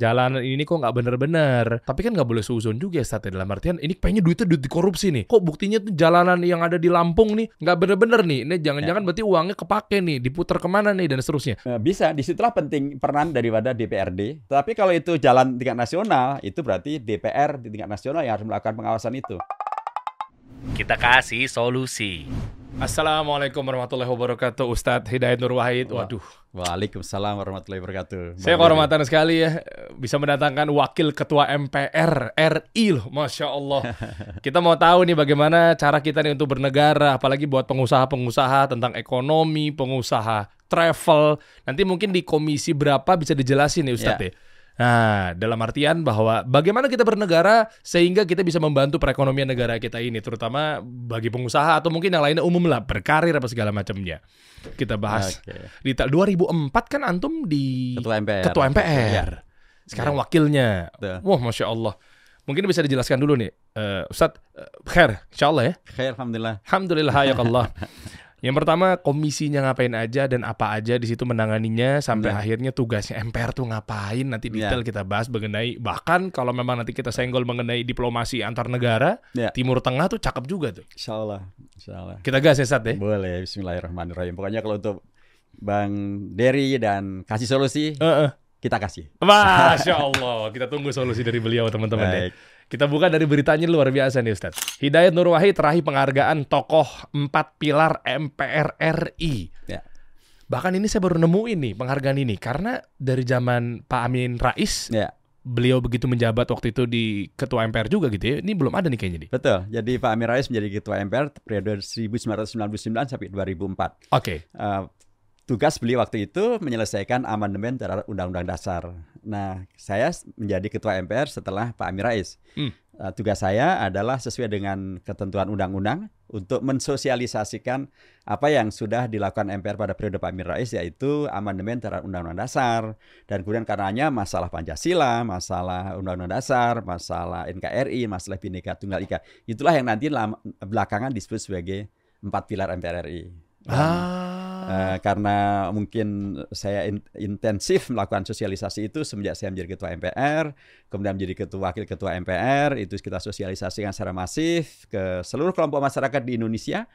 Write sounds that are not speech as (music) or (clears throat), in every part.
jalanan ini kok nggak bener-bener. Tapi kan nggak boleh suzon juga ya Ustaz ya. dalam artian ini kayaknya duitnya duit dikorupsi nih. Kok buktinya tuh jalanan yang ada di Lampung nih nggak bener-bener nih. Ini jangan-jangan berarti uangnya kepake nih, diputar ke mana nih dan seterusnya. Eh, Bisa, di situlah penting peran daripada DPRD. Tapi kalau itu jalan tingkat nasional, itu berarti DPR di tingkat nasional yang harus melakukan pengawasan itu. Kita kasih solusi. Assalamualaikum warahmatullahi wabarakatuh Ustadz Hidayat Nur Wahid. Waduh, Waalaikumsalam warahmatullahi wabarakatuh. saya kehormatan sekali ya bisa mendatangkan wakil ketua MPR RI loh, masya Allah. (laughs) Kita mau tahu nih bagaimana cara kita nih untuk bernegara, apalagi buat pengusaha-pengusaha tentang ekonomi, pengusaha travel. Nanti mungkin di komisi berapa bisa dijelasin nih Ustadz ya. Nah, dalam artian bahwa bagaimana kita bernegara sehingga kita bisa membantu perekonomian negara kita ini, terutama bagi pengusaha atau mungkin yang lainnya umum lah, berkarir apa segala macamnya. Kita bahas. Oke. Di ta- 2004 kan antum di Ketua MPR. Ketua MPR. Ya. Sekarang wakilnya. Betul. Wah, masya Allah. Mungkin bisa dijelaskan dulu nih, uh, Ustadz. Uh, khair, insya Allah ya. Khair, alhamdulillah. Alhamdulillah ya (laughs) Allah. Yang pertama komisinya ngapain aja dan apa aja di situ menanganinya sampai Ya. akhirnya tugasnya MPR tuh ngapain nanti Ya. detail kita bahas mengenai bahkan kalau memang nanti kita senggol mengenai diplomasi antar negara Ya. Timur Tengah tuh cakep juga tuh. Insya Allah. Insya Allah. Kita gas ya Sat ya. Boleh, Bismillahirrahmanirrahim. Pokoknya kalau untuk Bang Dery dan kasih solusi, Heeh. kita kasih. Masya Allah, kita tunggu solusi dari beliau teman-teman ya. Kita buka dari beritanya luar biasa nih Ustadz. Hidayat Nur Wahid terakhir penghargaan tokoh empat pilar MPR RI. Ya. Bahkan ini saya baru nemuin nih penghargaan ini karena dari zaman Pak Amin Rais Ya, beliau begitu menjabat waktu itu di ketua MPR juga gitu ya. Ini belum ada nih kayaknya nih. betul. Jadi Pak Amin Rais menjadi Ketua MPR periode 1999 sampai 2004. Oke. Eh, tugas beliau waktu itu menyelesaikan amandemen terhadap Undang-Undang Dasar. Nah, saya menjadi Ketua MPR setelah Pak Amin Rais. Hmm. Eh, tugas saya adalah sesuai dengan ketentuan undang-undang untuk mensosialisasikan apa yang sudah dilakukan MPR pada periode Pak Amin Rais yaitu amandemen terhadap Undang-Undang Dasar dan kemudian karenanya masalah Pancasila, masalah Undang-Undang Dasar, masalah NKRI, masalah Bhinneka Tunggal Ika itulah yang nanti belakangan disebut sebagai empat pilar MPR RI. Dan, Ah. Eh, karena mungkin saya in- intensif melakukan sosialisasi itu semenjak saya menjadi ketua MPR, kemudian menjadi ketua wakil ketua MPR, itu kita sosialisasikan secara masif ke seluruh kelompok masyarakat di Indonesia,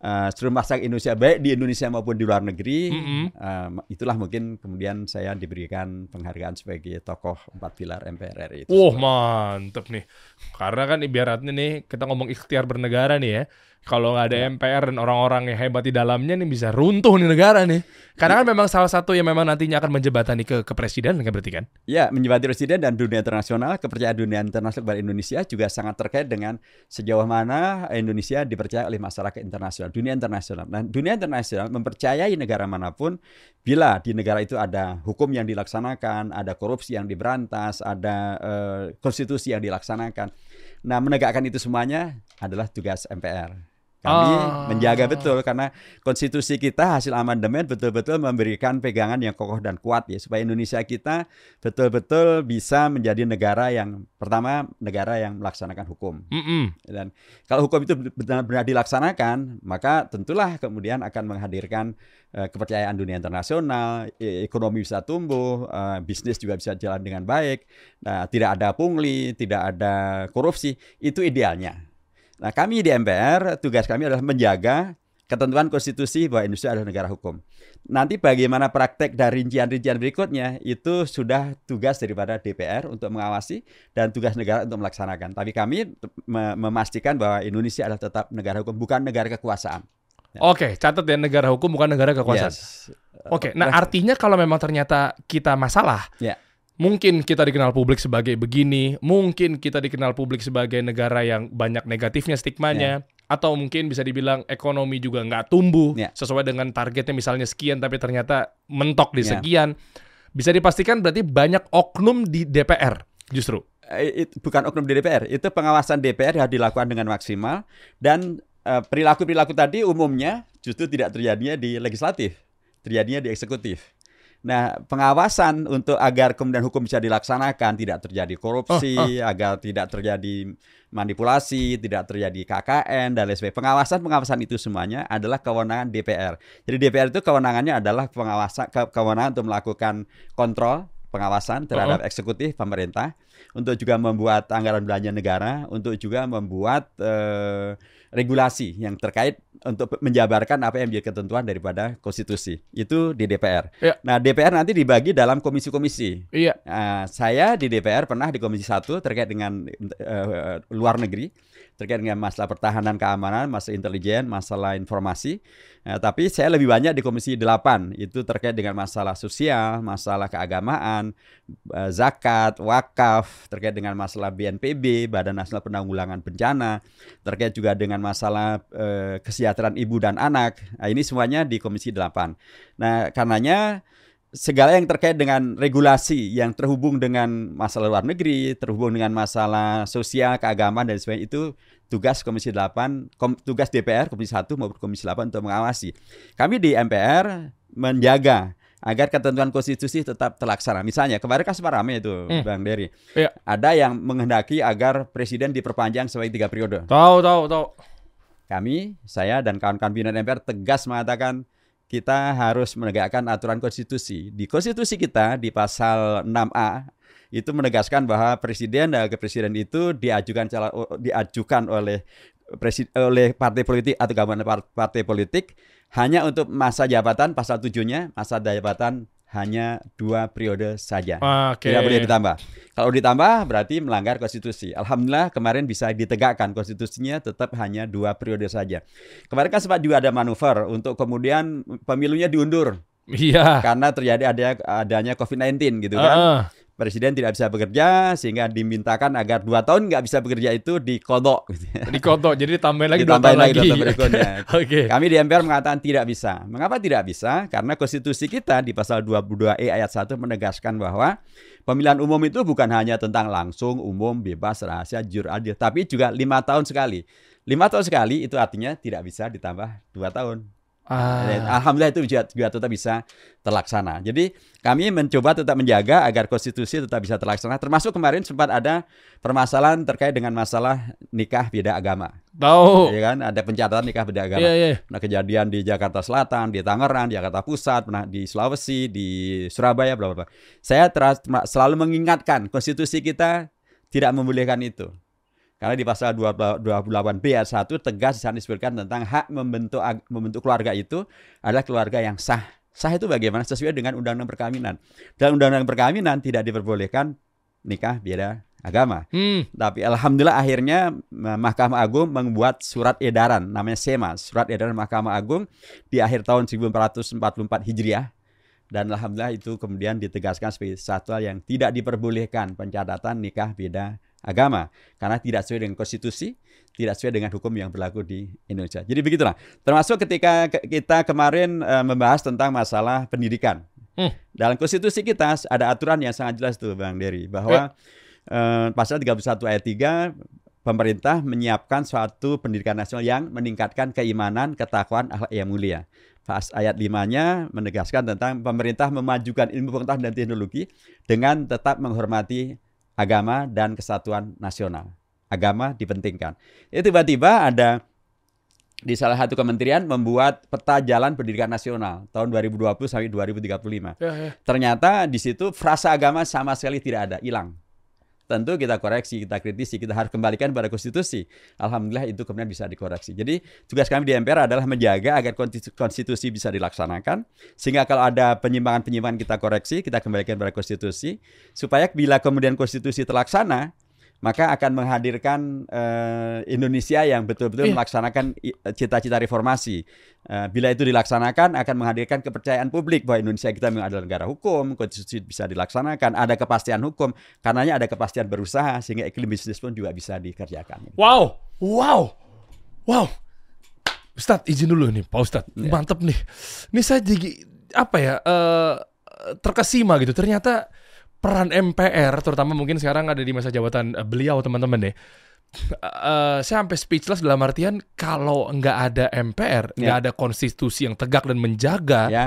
eh, seluruh masyarakat Indonesia baik di Indonesia maupun di luar negeri. Mm-mm. Eh, itulah mungkin kemudian saya diberikan penghargaan sebagai tokoh empat pilar MPR RI. Wah mantep nih. Karena kan ibaratnya nih kita ngomong ikhtiar bernegara nih ya. Kalau nggak ada Ya. MPR dan orang-orang yang hebat di dalamnya nih bisa runtuh nih negara nih. Karena kan memang salah satu yang memang nantinya akan menjembatani ke ke presiden kan berarti kan? Ya, menjembatani presiden dan dunia internasional, kepercayaan dunia internasional kepada Indonesia juga sangat terkait dengan sejauh mana Indonesia dipercaya oleh masyarakat internasional, dunia internasional. Nah, dunia internasional mempercayai negara mana pun bila di negara itu ada hukum yang dilaksanakan, ada korupsi yang diberantas, ada eh, konstitusi yang dilaksanakan. Nah, menegakkan itu semuanya adalah tugas MPR. Kami Ah. menjaga betul karena konstitusi kita hasil amandemen betul-betul memberikan pegangan yang kokoh dan kuat ya supaya Indonesia kita betul-betul bisa menjadi negara yang pertama negara yang melaksanakan hukum Mm-mm. dan kalau hukum itu benar-benar dilaksanakan maka tentulah kemudian akan menghadirkan eh, kepercayaan dunia internasional e- ekonomi bisa tumbuh eh, bisnis juga bisa jalan dengan baik nah, tidak ada pungli tidak ada korupsi itu idealnya nah kami di MPR tugas kami adalah menjaga ketentuan konstitusi bahwa Indonesia adalah negara hukum. Nanti bagaimana praktek dan rincian-rincian berikutnya itu sudah tugas daripada DPR untuk mengawasi dan tugas negara untuk melaksanakan. Tapi kami me- memastikan bahwa Indonesia adalah tetap negara hukum, bukan negara kekuasaan. Oke, catat ya negara hukum bukan negara kekuasaan. Yes. Oke, nah artinya kalau memang ternyata kita masalah, Ya. Mungkin kita dikenal publik sebagai begini, mungkin kita dikenal publik sebagai negara yang banyak negatifnya stigmanya, atau mungkin bisa dibilang ekonomi juga nggak tumbuh Ya. sesuai dengan targetnya misalnya sekian, tapi ternyata mentok di Ya. sekian. Bisa dipastikan berarti banyak oknum di DPR justru. Eh, itu bukan oknum di DPR, itu pengawasan DPR harus dilakukan dengan maksimal dan eh, perilaku-perilaku tadi umumnya justru tidak terjadinya di legislatif, terjadinya di eksekutif. Nah, pengawasan untuk agar kemudian hukum bisa dilaksanakan, tidak terjadi korupsi, agar tidak terjadi manipulasi, tidak terjadi KKN dan lain sebagainya. Pengawasan-pengawasan itu semuanya adalah kewenangan DPR. Jadi DPR itu kewenangannya adalah pengawasan ke- kewenangan untuk melakukan kontrol pengawasan terhadap eksekutif pemerintah, untuk juga membuat anggaran belanja negara, untuk juga membuat eh, regulasi yang terkait untuk menjabarkan apa yang menjadi ketentuan daripada konstitusi. Itu di DPR. Ya. Nah, DPR nanti dibagi dalam komisi-komisi. Iya. Nah, saya di DPR pernah di Komisi 1 terkait dengan eh, luar negeri, terkait dengan masalah pertahanan keamanan, masalah intelijen, masalah informasi. Nah, tapi saya lebih banyak di Komisi 8, itu terkait dengan masalah sosial, masalah keagamaan, eh, zakat, wakaf, terkait dengan masalah BNPB, Badan Nasional Penanggulangan Bencana, terkait juga dengan masalah eh, kesejahteraan ibu dan anak. Nah, ini semuanya di Komisi 8. Nah, karenanya segala yang terkait dengan regulasi yang terhubung dengan masalah luar negeri, terhubung dengan masalah sosial, keagamaan dan sebagainya itu tugas Komisi 8, kom, tugas DPR Komisi 1 maupun Komisi 8 untuk mengawasi. Kami di MPR menjaga agar ketentuan konstitusi tetap terlaksana. Misalnya kemarin kan sempat ramai itu Hmm. Bang Dery. Iya. Ada yang menghendaki agar presiden diperpanjang sebagai tiga periode. Tahu tahu tahu. Kami, saya dan kawan-kawan pimpinan MPR tegas mengatakan kita harus menegakkan aturan konstitusi. Di konstitusi kita di pasal 6A itu menegaskan bahwa presiden dan wakil itu diajukan diajukan oleh oleh partai politik atau gabungan par- partai politik hanya untuk masa jabatan pasal 7-nya masa jabatan hanya dua periode saja. Oke. Tidak boleh ditambah. Kalau ditambah berarti melanggar konstitusi. Alhamdulillah kemarin bisa ditegakkan konstitusinya tetap hanya dua periode saja. Kemarin kan sempat juga ada manuver untuk kemudian pemilunya diundur Iya. karena terjadi ada adanya COVID-19 gitu kan. Heeh. Presiden tidak bisa bekerja sehingga dimintakan agar dua tahun nggak bisa bekerja itu dikodok. Di koto, (laughs) jadi ditambahin lagi dua Ditambahin tahun lagi lagi. dua tahun berikutnya. (laughs) Oke. Kami di MPR mengatakan tidak bisa. Mengapa tidak bisa? Karena konstitusi kita di pasal 22E ayat 1 menegaskan bahwa pemilihan umum itu bukan hanya tentang langsung, umum, bebas, rahasia, jujur, adil, tapi juga lima tahun sekali. Lima tahun sekali itu artinya tidak bisa ditambah dua tahun. Ah. Alhamdulillah itu juga, juga tetap bisa terlaksana. Jadi kami mencoba tetap menjaga agar konstitusi tetap bisa terlaksana. Termasuk kemarin sempat ada permasalahan terkait dengan masalah nikah beda agama. Tahu. Ya kan? Ada pencatatan nikah beda agama. Iya, iya. Nah kejadian di Jakarta Selatan, di Tangerang, di Jakarta Pusat, pernah di Sulawesi, di Surabaya, bla bla bla. Saya teras- selalu mengingatkan konstitusi kita tidak membolehkan itu. Karena di pasal 28B ayat 1 tegas di sana disebutkan tentang hak membentuk membentuk keluarga itu adalah keluarga yang sah. Sah itu bagaimana? Sesuai dengan undang-undang perkawinan. Dan undang-undang perkawinan tidak diperbolehkan nikah beda agama. Hmm. Tapi alhamdulillah akhirnya Mahkamah Agung membuat surat edaran namanya SEMA, surat edaran Mahkamah Agung di akhir tahun 1444 Hijriah dan alhamdulillah itu kemudian ditegaskan sebagai satu hal yang tidak diperbolehkan pencatatan nikah beda agama karena tidak sesuai dengan konstitusi, tidak sesuai dengan hukum yang berlaku di Indonesia. Jadi begitulah. Termasuk ketika ke- kita kemarin eh, membahas tentang masalah pendidikan. Hmm. Dalam konstitusi kita ada aturan yang sangat jelas tuh Bang Dery bahwa eh, pasal 31 ayat 3 pemerintah menyiapkan suatu pendidikan nasional yang meningkatkan keimanan, ketakwaan, akhlak yang mulia. Pas ayat 5-nya menegaskan tentang pemerintah memajukan ilmu pengetahuan dan teknologi dengan tetap menghormati agama dan kesatuan nasional. Agama dipentingkan. Itu tiba-tiba ada di salah satu kementerian membuat peta jalan pendidikan nasional tahun 2020 sampai 2035. Ya, ya. Ternyata di situ frasa agama sama sekali tidak ada, hilang. Tentu kita koreksi, kita kritisi, kita harus kembalikan pada konstitusi. Alhamdulillah itu kemudian bisa dikoreksi. Jadi tugas kami di MPR adalah menjaga agar konstitu- konstitusi bisa dilaksanakan. Sehingga kalau ada penyimpangan-penyimpangan kita koreksi, kita kembalikan pada konstitusi. Supaya bila kemudian konstitusi terlaksana, maka akan menghadirkan eh, Indonesia yang betul-betul Iya. melaksanakan i- cita-cita reformasi. Eh, bila itu dilaksanakan akan menghadirkan kepercayaan publik bahwa Indonesia kita memang adalah negara hukum, konstitusi bisa dilaksanakan, ada kepastian hukum, karenanya ada kepastian berusaha sehingga iklim bisnis pun juga bisa dikerjakan. Wow, wow, wow. Ustadz izin dulu nih, Pak Ustadz, Ya. mantep nih. Ini saya jadi apa ya eh, terkesima gitu. Ternyata peran MPR, terutama mungkin sekarang ada di masa jabatan eh, beliau teman-teman deh. Eh, saya sampai speechless dalam artian kalau nggak ada MPR, nggak Ya. ada konstitusi yang tegak dan menjaga, Ya.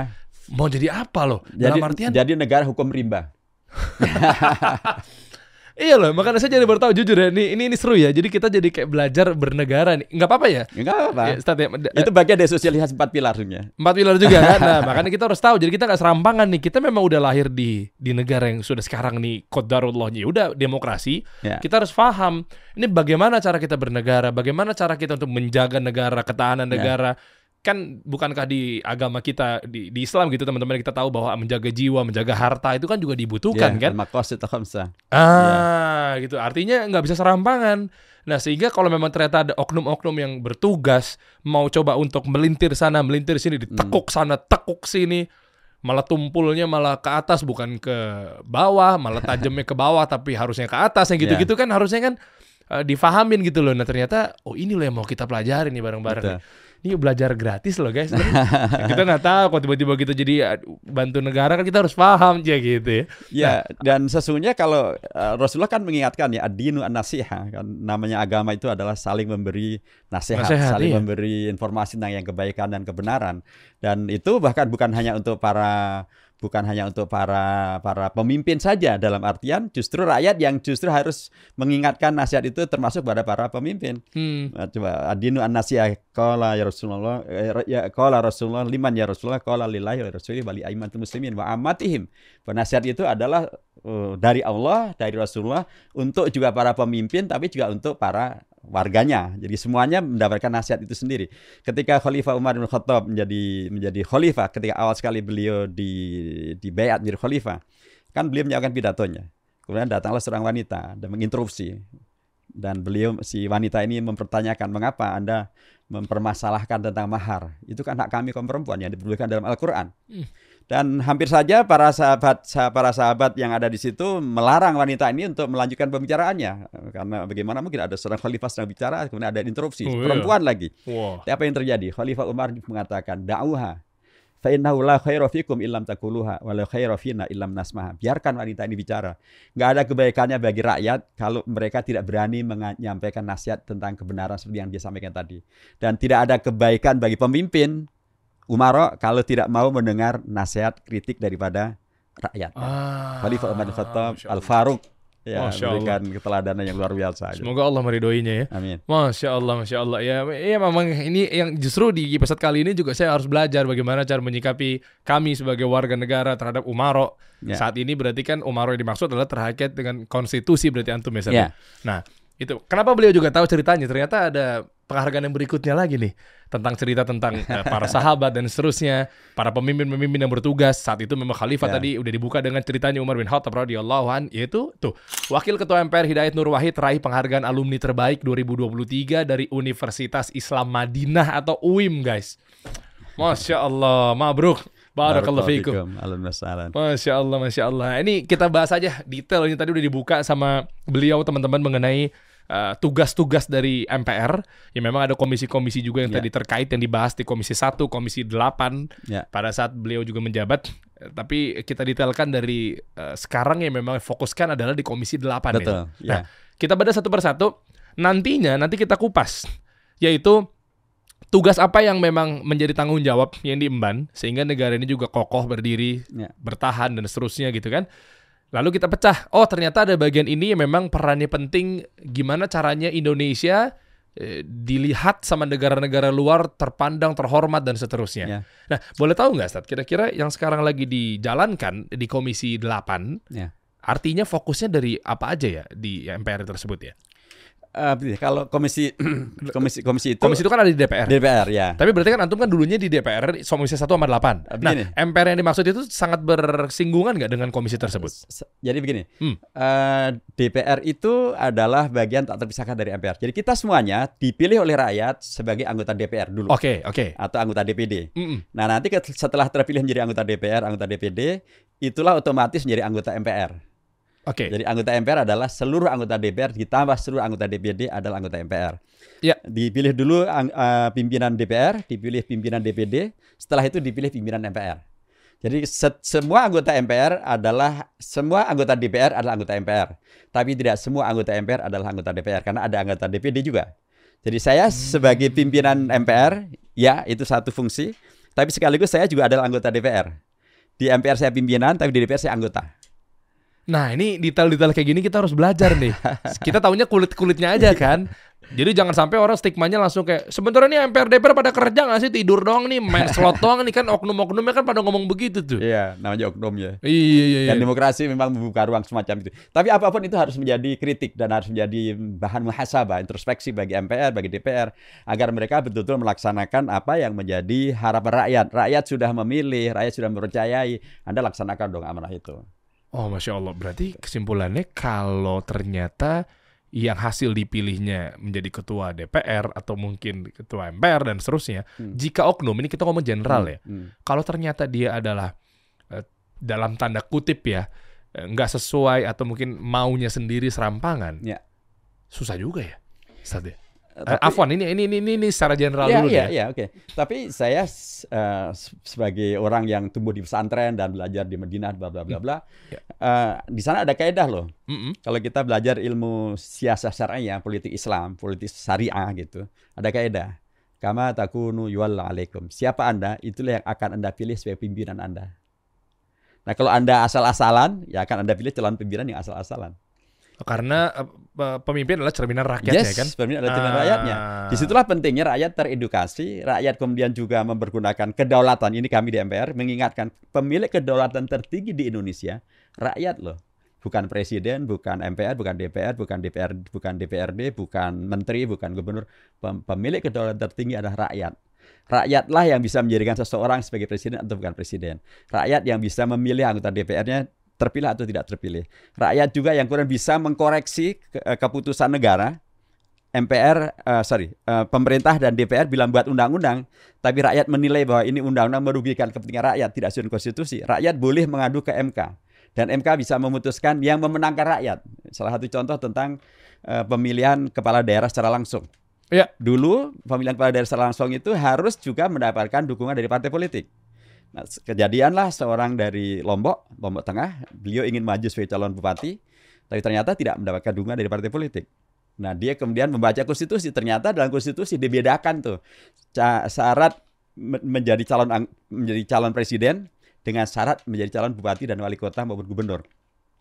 mau jadi apa loh? Jadi dalam artian jadi negara hukum rimba. (laughs) Iya loh, makanya saya jadi baru tahu jujur ya. Ini ini ini seru ya. Jadi kita jadi kayak belajar bernegara nih. Enggak apa-apa ya? Enggak apa. Ya, Ustaz, ya, Itu bagian dari sosialisasi empat pilar sebenarnya. empat pilar juga kan. Nah, (laughs) makanya kita harus tahu. Jadi kita nggak serampangan nih. Kita memang udah lahir di di negara yang sudah sekarang nih qadarullahnya udah demokrasi. Ya. Kita harus paham ini bagaimana cara kita bernegara, bagaimana cara kita untuk menjaga negara, ketahanan Ya. Kan bukankah di agama kita di, di Islam gitu teman-teman kita tahu bahwa menjaga jiwa, menjaga harta itu kan juga dibutuhkan kan? Maqasid khamsah. Ah, gitu. Artinya nggak bisa serampangan. Nah, sehingga kalau memang ternyata ada oknum-oknum yang bertugas mau coba untuk melintir sana, melintir sini, ditekuk sana, tekuk sini, malah tumpulnya malah ke atas bukan ke bawah, malah tajamnya ke bawah tapi harusnya ke atas yang gitu-gitu kan harusnya kan eh, difahamin gitu loh. Nah, ternyata oh ini loh yang mau kita pelajari nih bareng-bareng. Ini belajar gratis loh guys. Nah, (laughs) kita nggak tahu kok tiba-tiba kita jadi eh, bantu negara kan kita harus paham aja gitu ya. Ya, dan sesungguhnya kalau uh, Rasulullah kan mengingatkan ya ad-dinu an-nasiha kan namanya agama itu adalah saling memberi nasihat, Nasihat, saling iya. memberi informasi tentang yang kebaikan dan kebenaran. Dan itu bahkan bukan hanya untuk para bukan hanya untuk para para pemimpin saja dalam artian justru rakyat yang justru harus mengingatkan nasihat itu termasuk pada para pemimpin. Hmm. Nah, coba adinu an nasiha qala ya Rasulullah eh, ya qala Rasulullah liman ya Rasulullah qala lillahi wa rasuli wali aimatul muslimin wa amatihim. Penasihat itu adalah eh, dari Allah, dari Rasulullah untuk juga para pemimpin tapi juga untuk para warganya. Jadi semuanya mendapatkan nasihat itu sendiri. Ketika Khalifah Umar bin Khattab menjadi menjadi khalifah, ketika awal sekali beliau di di bayat menjadi khalifah, kan beliau menyampaikan pidatonya. Kemudian datanglah seorang wanita dan menginterupsi dan beliau si wanita ini mempertanyakan mengapa Anda mempermasalahkan tentang mahar. Itu kan hak kami kaum perempuan yang diperbolehkan dalam Al-Qur'an. Hmm. Dan hampir saja para sahabat sa- para sahabat yang ada di situ melarang wanita ini untuk melanjutkan pembicaraannya karena bagaimana mungkin ada seorang khalifah sedang bicara kemudian ada interupsi Oh, iya. perempuan lagi. Wah. Tapi apa yang terjadi? Khalifah Umar mengatakan, "Da'uha fa innahu la khaira fikum illam takuluha wa la khaira fina illam nasmaha." Biarkan wanita ini bicara. Nggak ada kebaikannya bagi rakyat kalau mereka tidak berani menyampaikan nasihat tentang kebenaran seperti yang dia sampaikan tadi. Dan tidak ada kebaikan bagi pemimpin Umaro kalau tidak mau mendengar nasihat kritik daripada rakyat. Ah, Khalifah Umar bin Khattab Allah. Al-Faruq ya, Masya Allah. memberikan keteladanan yang luar biasa. Semoga Allah meridhoinya ya. Amin. Masya Allah, Masya Allah. Ya, ya memang ini yang justru di episode kali ini juga saya harus belajar bagaimana cara menyikapi kami sebagai warga negara terhadap Umaro. Ya. Saat ini berarti kan Umaro yang dimaksud adalah terkait dengan konstitusi berarti antum ya. Sat? Ya. Nah, itu kenapa beliau juga tahu ceritanya? Ternyata ada penghargaan yang berikutnya lagi nih tentang cerita tentang eh, para sahabat dan seterusnya, para pemimpin-pemimpin yang bertugas. Saat itu memang khalifah Ya. tadi udah dibuka dengan ceritanya Umar bin Khattab radhiyallahu an, yaitu tuh Wakil Ketua MPR Hidayat Nur Wahid raih penghargaan alumni terbaik 2023 dari Universitas Islam Madinah atau UIM, guys. Masya Allah, mabruk. Barakallahu fikum. Masya Allah, Masya Allah. Ini kita bahas aja detail. Ini tadi udah dibuka sama beliau teman-teman mengenai uh, tugas-tugas dari MPR. Ya memang ada komisi-komisi juga yang Ya. tadi terkait yang dibahas di Komisi 1, Komisi 8 Ya. pada saat beliau juga menjabat. Tapi kita detailkan dari uh, sekarang yang memang fokuskan adalah di Komisi 8 ini. Betul. Nah, Ya. kita bedah satu persatu. Nantinya nanti kita kupas yaitu tugas apa yang memang menjadi tanggung jawab yang diemban sehingga negara ini juga kokoh berdiri, Ya. bertahan dan seterusnya gitu kan. Lalu kita pecah. Oh, ternyata ada bagian ini yang memang perannya penting gimana caranya Indonesia eh, dilihat sama negara-negara luar terpandang terhormat dan seterusnya. Ya. Nah, boleh tahu nggak, Ustaz? Kira-kira yang sekarang lagi dijalankan di Komisi 8 Ya. Artinya fokusnya dari apa aja ya di MPR tersebut ya? Eh, begini, kalau komisi (clears throat) komisi komisi itu Komisi itu kan ada di DPR. DPR ya. Tapi berarti kan antum kan dulunya di DPR Komisi 1 sama 8. Eh, Nah, begini. MPR yang dimaksud itu sangat bersinggungan nggak dengan komisi tersebut? Jadi begini, Hmm. eh, DPR itu adalah bagian tak terpisahkan dari MPR. Jadi kita semuanya dipilih oleh rakyat sebagai anggota DPR dulu Oke, oke. atau anggota DPD. Mm-mm. Nah nanti setelah terpilih menjadi anggota DPR, anggota DPD, itulah otomatis menjadi anggota MPR. Oke. Jadi anggota MPR adalah seluruh anggota DPR ditambah seluruh anggota DPD adalah anggota MPR. Ya. Dipilih dulu eh, pimpinan DPR, dipilih pimpinan DPD, setelah itu dipilih pimpinan MPR. Jadi se- semua anggota MPR adalah semua anggota DPR adalah anggota MPR. Tapi tidak semua anggota MPR adalah anggota DPR karena ada anggota DPD juga. Jadi saya sebagai pimpinan MPR, ya itu satu fungsi. Tapi sekaligus saya juga adalah anggota DPR. Di MPR saya pimpinan, tapi di DPR saya anggota. Nah ini detail-detail kayak gini kita harus belajar nih. (laughs) Kita taunya kulit-kulitnya aja kan. Jadi jangan sampai orang stigmanya langsung kayak sebenarnya nih MPR DPR pada kerja nggak sih tidur doang nih main slot doang nih kan oknum-oknumnya kan pada ngomong begitu tuh. Iya, namanya oknum ya. Iya iya iya. Dan demokrasi memang membuka ruang semacam itu. Tapi apa pun itu harus menjadi kritik dan harus menjadi bahan muhasabah, introspeksi bagi MPR, bagi DPR agar mereka betul-betul melaksanakan apa yang menjadi harapan rakyat. Rakyat sudah memilih, rakyat sudah mempercayai. Anda laksanakan dong amanah itu. Oh masya Allah. Berarti kesimpulannya kalau ternyata yang hasil dipilihnya menjadi ketua DPR atau mungkin ketua MPR dan seterusnya, Hmm. jika oknum ini kita ngomong general ya, Hmm. kalau ternyata dia adalah eh, dalam tanda kutip ya eh, nggak sesuai atau mungkin maunya sendiri serampangan, Ya. susah juga ya, Ustaz ya. Eh, Tapi- Afwan ini ini ini ini, secara general Iya, dulu ya. iya, oke. Tapi saya eh, s- sebagai orang yang tumbuh di pesantren dan belajar di Madinah, bla bla bla bla, Ya. eh, di sana ada kaidah loh. Mm-mm. Kalau kita belajar ilmu siasah syariah, politik Islam, politik syariah gitu, ada kaidah. Kama takunu yuwalla alaikum. Siapa Anda, itulah yang akan Anda pilih sebagai pimpinan Anda. Nah, kalau Anda asal-asalan, ya akan Anda pilih calon pimpinan yang asal-asalan. Karena eh, pe- pemimpin adalah cerminan rakyat yes, ya kan. pimpinan adalah pimpinan Ah. rakyatnya. Di situlah pentingnya rakyat teredukasi, rakyat kemudian juga mempergunakan kedaulatan. Ini kami di MPR mengingatkan pemilik kedaulatan tertinggi di Indonesia rakyat loh. Bukan presiden, bukan MPR, bukan DPR, bukan DPR, bukan DPRD, bukan menteri, bukan gubernur. Pem- Pemilik kedaulatan tertinggi adalah rakyat. Rakyatlah yang bisa menjadikan seseorang sebagai presiden atau bukan presiden. Rakyat yang bisa memilih anggota DPR-nya terpilih atau tidak terpilih. Rakyat juga yang kemudian bisa mengkoreksi ke- eh, keputusan negara MPR, eh, sorry, eh, pemerintah dan DPR bilang buat undang-undang, tapi rakyat menilai bahwa ini undang-undang merugikan kepentingan rakyat, tidak sesuai konstitusi. Rakyat boleh mengadu ke MK dan MK bisa memutuskan yang memenangkan rakyat. Salah satu contoh tentang eh, pemilihan kepala daerah secara langsung. Iya. Dulu pemilihan kepala daerah secara langsung itu harus juga mendapatkan dukungan dari partai politik. Nah, kejadianlah seorang dari Lombok, Lombok Tengah, beliau ingin maju sebagai calon bupati, tapi ternyata tidak mendapatkan dukungan dari partai politik. Nah, dia kemudian membaca konstitusi, ternyata dalam konstitusi dibedakan tuh syarat me- menjadi calon menjadi calon presiden dengan syarat menjadi calon bupati dan wali kota maupun gubernur.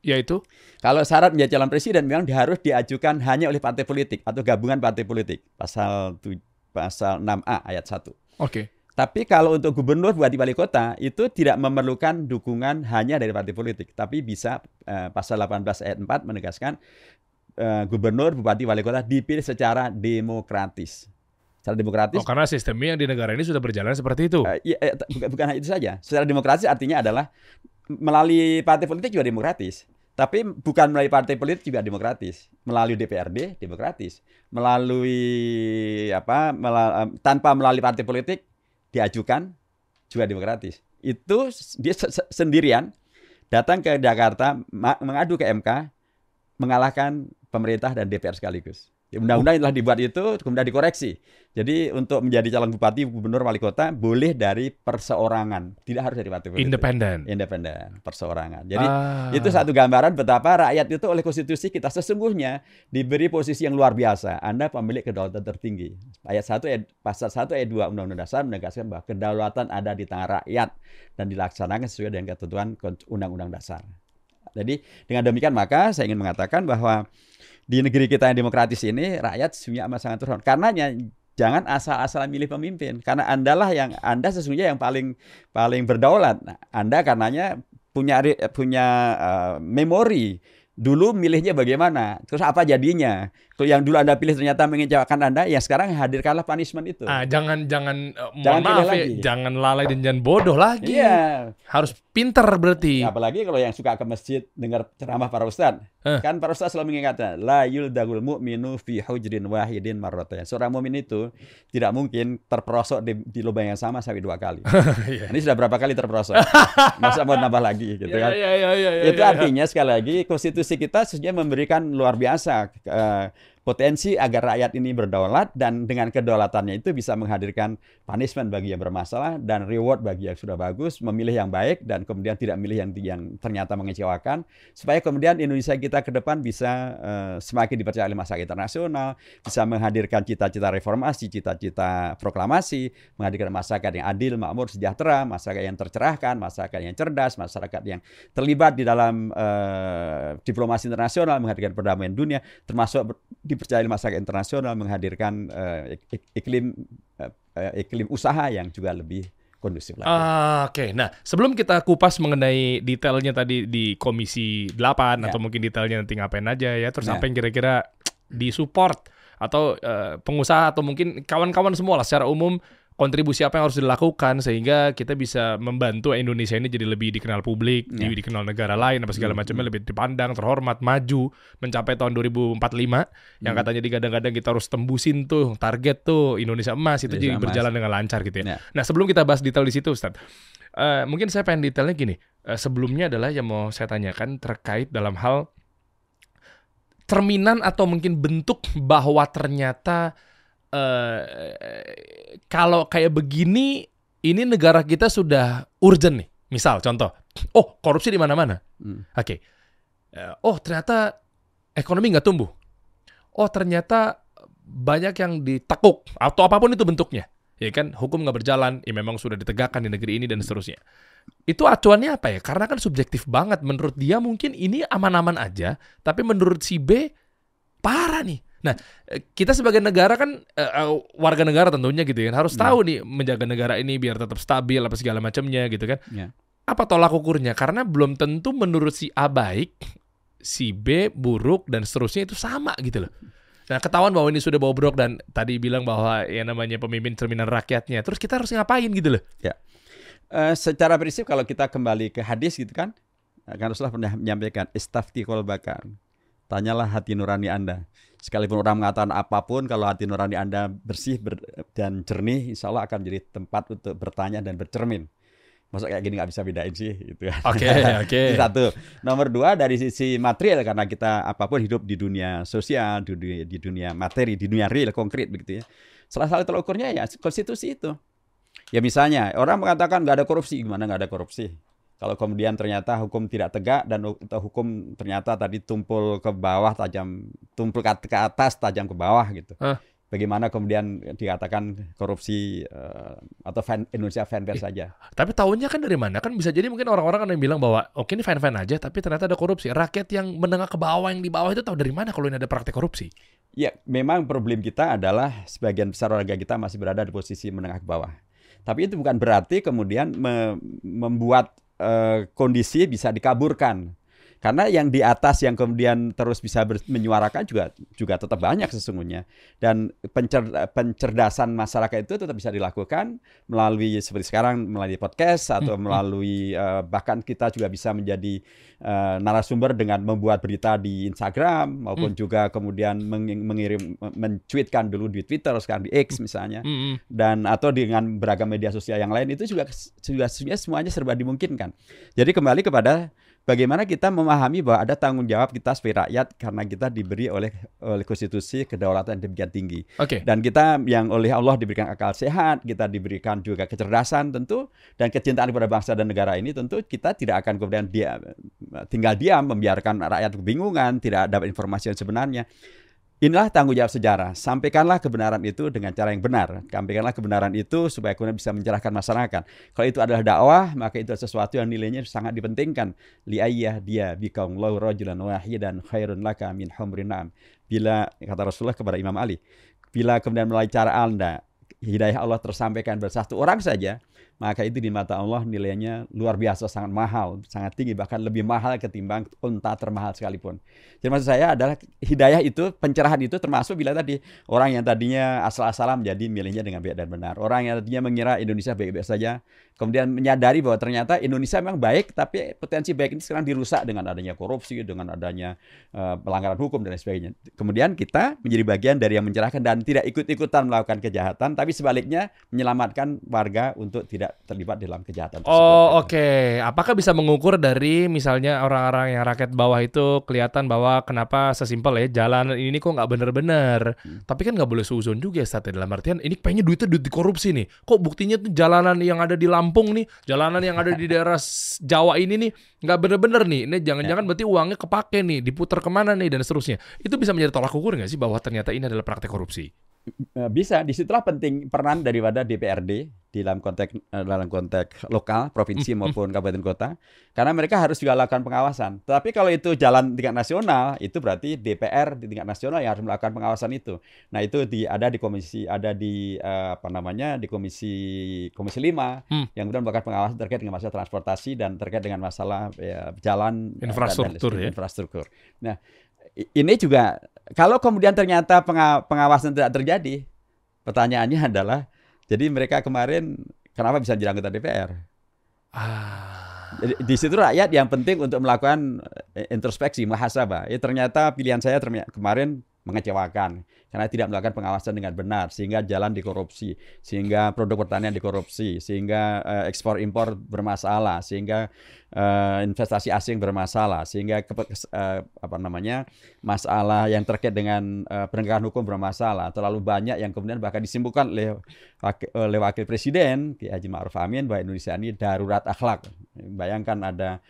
Yaitu Kalau syarat menjadi calon presiden memang harus diajukan hanya oleh partai politik atau gabungan partai politik. Pasal tu, pasal 6A ayat 1. oke. Tapi kalau untuk gubernur, bupati, wali kota itu tidak memerlukan dukungan hanya dari partai politik, tapi bisa eh, pasal 18 ayat 4 menegaskan eh, gubernur, bupati, wali kota dipilih secara demokratis. Secara demokratis Oh, karena sistemnya yang di negara ini sudah berjalan seperti itu. Eh, iya, eh, bukan, bukan hanya itu saja. Secara demokratis artinya adalah melalui partai politik juga demokratis. Tapi bukan melalui partai politik juga demokratis. Melalui DPRD demokratis. Melalui apa? mela- em, tanpa melalui partai politik diajukan juga demokratis. Itu dia se- se- sendirian datang ke Jakarta mengadu ke MK mengalahkan pemerintah dan DPR sekaligus. Ya, Undang-undang yang telah dibuat itu kemudian dikoreksi. Jadi untuk menjadi calon bupati, gubernur, wali kota boleh dari perseorangan, tidak harus dari partai politik. Independen. Independen, perseorangan. Jadi Ah. itu satu gambaran betapa rakyat itu oleh konstitusi kita sesungguhnya diberi posisi yang luar biasa. Anda pemilik kedaulatan tertinggi. Ayat 1 ayat pasal 1 ayat 2 Undang-Undang Dasar menegaskan bahwa kedaulatan ada di tangan rakyat dan dilaksanakan sesuai dengan ketentuan Undang-Undang Dasar. Jadi dengan demikian maka saya ingin mengatakan bahwa di negeri kita yang demokratis ini rakyat sesungguhnya amat sangat turun. Karenanya jangan asal-asalan milih pemimpin karena Andalah yang Anda sesungguhnya yang paling paling berdaulat. Nah, anda karenanya punya punya eh, memori dulu milihnya bagaimana, terus apa jadinya. Yang dulu Anda pilih ternyata mengecewakan Anda, ya sekarang hadirkanlah punishment itu. Ah, jangan jangan mohon Jangan maaf ya, lagi. jangan lalai dan jangan bodoh lagi. Iya. Harus pinter berarti. Apalagi kalau yang suka ke masjid dengar ceramah para ustadz. Eh. Kan para ustadz selalu mengingatkan, la yuldagul mu'minu fi hujrin wahidin marratayn. Seorang mukmin itu tidak mungkin terperosok di, di lubang yang sama sampai dua kali. (laughs) Iya. Ini sudah berapa kali terperosok? (laughs) Masa mau nambah lagi gitu Iya, kan? iya, iya, iya, iya, itu iya. artinya sekali lagi konstitusi kita sesungguhnya memberikan luar biasa eh, potensi agar rakyat ini berdaulat dan dengan kedaulatannya itu bisa menghadirkan punishment bagi yang bermasalah dan reward bagi yang sudah bagus, memilih yang baik dan kemudian tidak milih yang yang ternyata mengecewakan supaya kemudian Indonesia kita ke depan bisa uh, semakin dipercaya oleh masyarakat internasional, bisa menghadirkan cita-cita reformasi, cita-cita proklamasi, menghadirkan masyarakat yang adil, makmur, sejahtera, masyarakat yang tercerahkan, masyarakat yang cerdas, masyarakat yang terlibat di dalam uh, diplomasi internasional, menghadirkan perdamaian dunia, termasuk dipercaya masyarakat internasional menghadirkan uh, iklim uh, iklim usaha yang juga lebih kondusif lagi. Ah, Oke, okay. nah sebelum kita kupas mengenai detailnya tadi di Komisi 8 ya. atau mungkin detailnya nanti ngapain aja ya, terus ya. apa yang kira-kira disupport atau uh, pengusaha atau mungkin kawan-kawan semua lah secara umum kontribusi apa yang harus dilakukan sehingga kita bisa membantu Indonesia ini jadi lebih dikenal publik, yeah. lebih dikenal negara lain apa segala hmm, macamnya hmm. lebih dipandang, terhormat, maju mencapai tahun 2045 hmm. yang katanya digadang-gadang kita harus tembusin tuh target tuh Indonesia emas itu jadi berjalan dengan lancar gitu ya. Yeah. Nah, sebelum kita bahas detail di situ Ustaz. Uh, mungkin saya pengen detailnya gini. Uh, sebelumnya adalah yang mau saya tanyakan terkait dalam hal cerminan atau mungkin bentuk bahwa ternyata uh, kalau kayak begini ini negara kita sudah urgent nih. Misal contoh, oh korupsi di mana-mana. Hmm. Oke. Okay. Uh, oh ternyata ekonomi nggak tumbuh. Oh ternyata banyak yang ditekuk atau apa pun itu bentuknya. Ya kan hukum nggak berjalan, ya memang sudah ditegakkan di negeri ini dan seterusnya. Itu acuannya apa ya? Karena kan subjektif banget. Menurut dia mungkin ini aman-aman aja, tapi menurut si B parah nih. Nah, kita sebagai negara kan uh, warga negara tentunya gitu kan harus ya. tahu nih menjaga negara ini biar tetap stabil apa segala macamnya gitu kan. Ya. Apa tolak ukurnya? Karena belum tentu menurut si A baik, si B buruk dan seterusnya itu sama gitu loh. Nah, ketahuan bahwa ini sudah bobrok dan tadi bilang bahwa ya namanya pemimpin cerminan rakyatnya. Terus kita harus ngapain gitu loh? Ya. Uh, secara prinsip kalau kita kembali ke hadis gitu kan, kan Rasulullah pernah menyampaikan istafti bakar. Tanyalah hati nurani Anda sekalipun orang mengatakan apa pun kalau hati nurani Anda bersih ber, dan jernih insya Allah akan jadi tempat untuk bertanya dan bercermin Masa kayak gini nggak bisa bedain sih gitu kan. Oke, okay, (laughs) oke. Okay. Satu. Nomor dua dari sisi material karena kita apa pun hidup di dunia sosial, di dunia, di dunia materi, di dunia real konkret begitu ya. Salah satu tolak ukurnya ya konstitusi itu. Ya misalnya orang mengatakan nggak ada korupsi, gimana nggak ada korupsi? Kalau kemudian ternyata hukum tidak tegak dan hukum ternyata tadi tumpul ke bawah tajam, tumpul ke atas tajam ke bawah gitu. Huh? Bagaimana kemudian dikatakan korupsi uh, atau fan, Indonesia fanfare saja? Tapi tahunya kan dari mana? Kan bisa jadi mungkin orang-orang kan yang bilang bahwa oke okay, ini fan-fan aja, tapi ternyata ada korupsi. Rakyat yang menengah ke bawah yang di bawah itu tahu dari mana kalau ini ada praktek korupsi? Ya, memang problem kita adalah sebagian besar warga kita masih berada di posisi menengah ke bawah. Tapi itu bukan berarti kemudian me membuat Eh, kondisi bisa dikaburkan. Karena yang di atas yang kemudian terus bisa menyuarakan juga juga tetap banyak sesungguhnya. Dan pencer, pencerdasan masyarakat itu tetap bisa dilakukan melalui seperti sekarang melalui podcast atau hmm, hmm. melalui uh, bahkan kita juga bisa menjadi uh, narasumber dengan membuat berita di Instagram maupun hmm. juga kemudian meng mengirim mencuitkan dulu di Twitter sekarang di X misalnya. Hmm. Dan atau dengan beragam media sosial yang lain itu juga juga semuanya serba dimungkinkan. Jadi kembali kepada bagaimana kita memahami bahwa ada tanggung jawab kita sebagai rakyat karena kita diberi oleh oleh konstitusi kedaulatan yang demikian tinggi. Okay. Dan kita yang oleh Allah diberikan akal sehat, kita diberikan juga kecerdasan tentu dan kecintaan kepada bangsa dan negara ini tentu kita tidak akan kemudian dia tinggal diam membiarkan rakyat kebingungan, tidak dapat informasi yang sebenarnya. Inilah tanggung jawab sejarah. Sampaikanlah kebenaran itu dengan cara yang benar. Sampaikanlah kebenaran itu supaya kemudian bisa mencerahkan masyarakat. Kalau itu adalah dakwah, maka itu adalah sesuatu yang nilainya sangat dipentingkan. Li'ayyah dia bikaum lau rajulan wahidan khairun laka min humrin. Bila, kata Rasulullah kepada Imam Ali, bila kemudian melalui cara anda, hidayah Allah tersampaikan bersatu orang saja, maka itu di mata Allah nilainya luar biasa sangat mahal, sangat tinggi bahkan lebih mahal ketimbang unta termahal sekalipun. Jadi maksud saya adalah hidayah itu, pencerahan itu termasuk bila tadi orang yang tadinya asal-asalan menjadi milihnya dengan baik dan benar. Orang yang tadinya mengira Indonesia baik-baik saja, kemudian menyadari bahwa ternyata Indonesia memang baik, tapi potensi baik ini sekarang dirusak dengan adanya korupsi, dengan adanya uh, pelanggaran hukum dan lain sebagainya. Kemudian kita menjadi bagian dari yang mencerahkan dan tidak ikut-ikutan melakukan kejahatan, tapi sebaliknya menyelamatkan warga untuk tidak terlibat dalam kejahatan tersebut. Oh oke, apakah bisa mengukur dari misalnya orang-orang yang rakyat bawah itu kelihatan bahwa kenapa sesimpel ya jalan ini kok nggak bener-bener, Hmm. tapi kan nggak boleh suzon juga ya ya. dalam artian ini kayaknya duitnya duit dikorupsi nih, kok buktinya tuh jalanan yang ada di Lampung nih, jalanan yang ada di daerah Jawa ini nih nggak bener-bener nih, ini jangan-jangan berarti uangnya kepake nih, diputar ke mana nih dan seterusnya, itu bisa menjadi tolak ukur nggak sih bahwa ternyata ini adalah praktek korupsi? Eh, bisa. Di situlah penting peran daripada DPRD di dalam konteks eh, dalam konteks lokal provinsi maupun kabupaten kota. Karena mereka harus juga lakukan pengawasan. Tapi kalau itu jalan tingkat nasional itu berarti DPR di tingkat nasional yang harus melakukan pengawasan itu. Nah itu di ada di komisi ada di eh, apa namanya di komisi komisi 5 Hmm. yang kemudian melakukan pengawasan terkait dengan masalah transportasi dan terkait dengan masalah ya, jalan eh, dan- dan Infrastruktur, ya. infrastruktur. Nah ini juga kalau kemudian ternyata penga- pengawasan tidak terjadi, pertanyaannya adalah, jadi mereka kemarin kenapa bisa jadi anggota DPR? Ah, Jadi di situ rakyat yang penting untuk melakukan eh, introspeksi, muhasabah. Ya, ternyata pilihan saya kemarin mengecewakan karena tidak melakukan pengawasan dengan benar sehingga jalan dikorupsi, sehingga produk pertanian dikorupsi, sehingga eh, ekspor impor bermasalah, sehingga eh, investasi asing bermasalah, sehingga eh, apa namanya masalah yang terkait dengan eh, penegakan hukum bermasalah. Terlalu banyak yang kemudian bahkan disimpulkan oleh wakil, wakil presiden Ki Haji Ma'ruf Amin bahwa Indonesia ini darurat akhlak. Bayangkan ada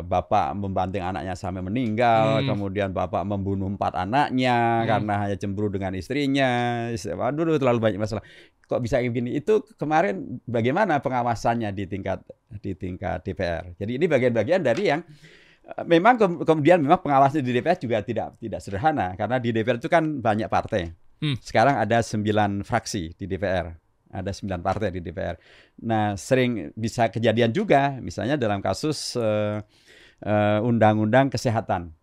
bapak membanting anaknya sampai meninggal, Hmm. kemudian bapak membunuh empat anaknya Hmm. karena hanya cemburu dengan istrinya. Ist- Waduh, terlalu banyak masalah. Kok bisa begini? Itu kemarin bagaimana pengawasannya di tingkat di tingkat DPR. Jadi ini bagian-bagian dari yang eh, memang ke- kemudian memang pengawasan di DPR juga tidak tidak sederhana karena di DPR itu kan banyak partai. Hmm. Sekarang ada sembilan fraksi di DPR. Ada sembilan partai di DPR. Nah, sering bisa kejadian juga, misalnya dalam kasus eh, eh, undang-undang kesehatan.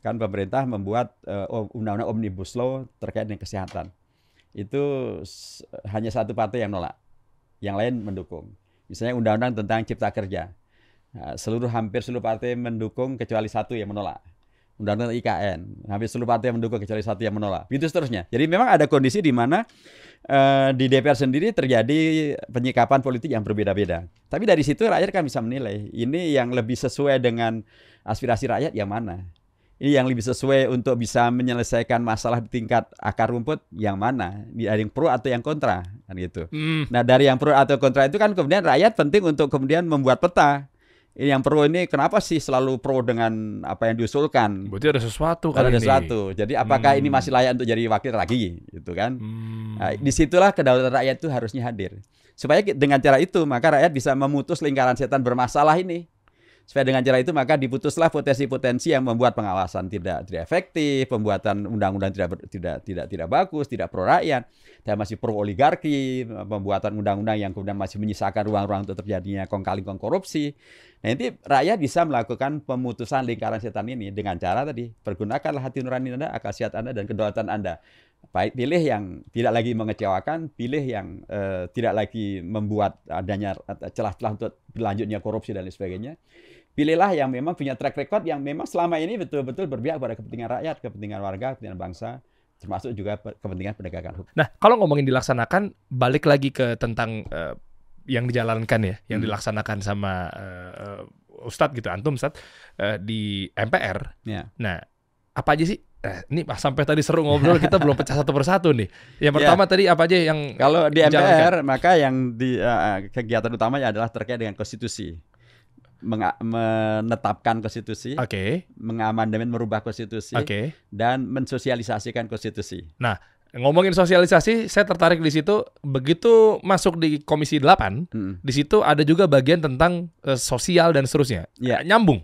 Kan pemerintah membuat oh, undang-undang omnibus law terkait dengan kesehatan. Itu hanya satu partai yang nolak, yang lain mendukung. Misalnya undang-undang tentang cipta kerja. Nah, seluruh hampir seluruh partai mendukung kecuali satu yang menolak. Undang-undang IKN, hampir seluruh partai yang mendukung kecuali satu yang menolak. Begitu seterusnya. Jadi memang ada kondisi di mana eh, di DPR sendiri terjadi penyikapan politik yang berbeda-beda. Tapi dari situ rakyat kan bisa menilai ini yang lebih sesuai dengan aspirasi rakyat yang mana. Ini yang lebih sesuai untuk bisa menyelesaikan masalah di tingkat akar rumput yang mana? Ada yang pro atau yang kontra kan gitu. hmm, Nah dari yang pro atau kontra itu kan kemudian rakyat penting untuk kemudian membuat peta. Ini yang pro ini kenapa sih selalu pro dengan apa yang diusulkan? berarti ada sesuatu kali ada ini. sesuatu. Jadi apakah ini Hmm. masih layak untuk jadi wakil lagi, gitu kan? Hmm. Nah, di situlah kedaulatan rakyat itu harusnya hadir. Supaya dengan cara itu maka rakyat bisa memutus lingkaran setan bermasalah ini. Supaya dengan cara itu maka diputuslah potensi-potensi yang membuat pengawasan tidak tidak efektif, pembuatan undang-undang tidak tidak tidak tidak bagus, tidak pro rakyat, dan masih pro oligarki, pembuatan undang-undang yang kemudian masih menyisakan ruang-ruang untuk terjadinya kong kali kong korupsi. Nah, nanti rakyat bisa melakukan pemutusan lingkaran setan ini dengan cara tadi pergunakanlah hati nurani Anda, akal sehat Anda dan kedaulatan Anda. Baik pilih yang tidak lagi mengecewakan, pilih yang eh, tidak lagi membuat adanya celah-celah untuk berlanjutnya korupsi dan lain sebagainya. Pilihlah yang memang punya track record yang memang selama ini betul-betul berpihak pada kepentingan rakyat, kepentingan warga, kepentingan bangsa, termasuk juga pe- kepentingan penegakan hukum. Nah, kalau ngomongin dilaksanakan, balik lagi ke tentang eh, yang dijalankan ya, yang Hmm. dilaksanakan sama eh, Ustadz gitu, antum Ustadz eh, di MPR. Ya. Nah, apa aja sih? Eh, ini sampai tadi seru ngobrol kita belum pecah satu persatu nih. Yang Ya. pertama tadi apa aja yang Kalau di Dijalankan. MPR maka yang di eh, kegiatan utamanya adalah terkait dengan konstitusi. Menetapkan konstitusi, Oke, mengamandemen merubah konstitusi oke. dan mensosialisasikan konstitusi. Ngomongin sosialisasi, saya tertarik di situ. Begitu masuk di Komisi 8, Mm. di situ ada juga bagian tentang eh, sosial dan seterusnya. Ya. Nyambung.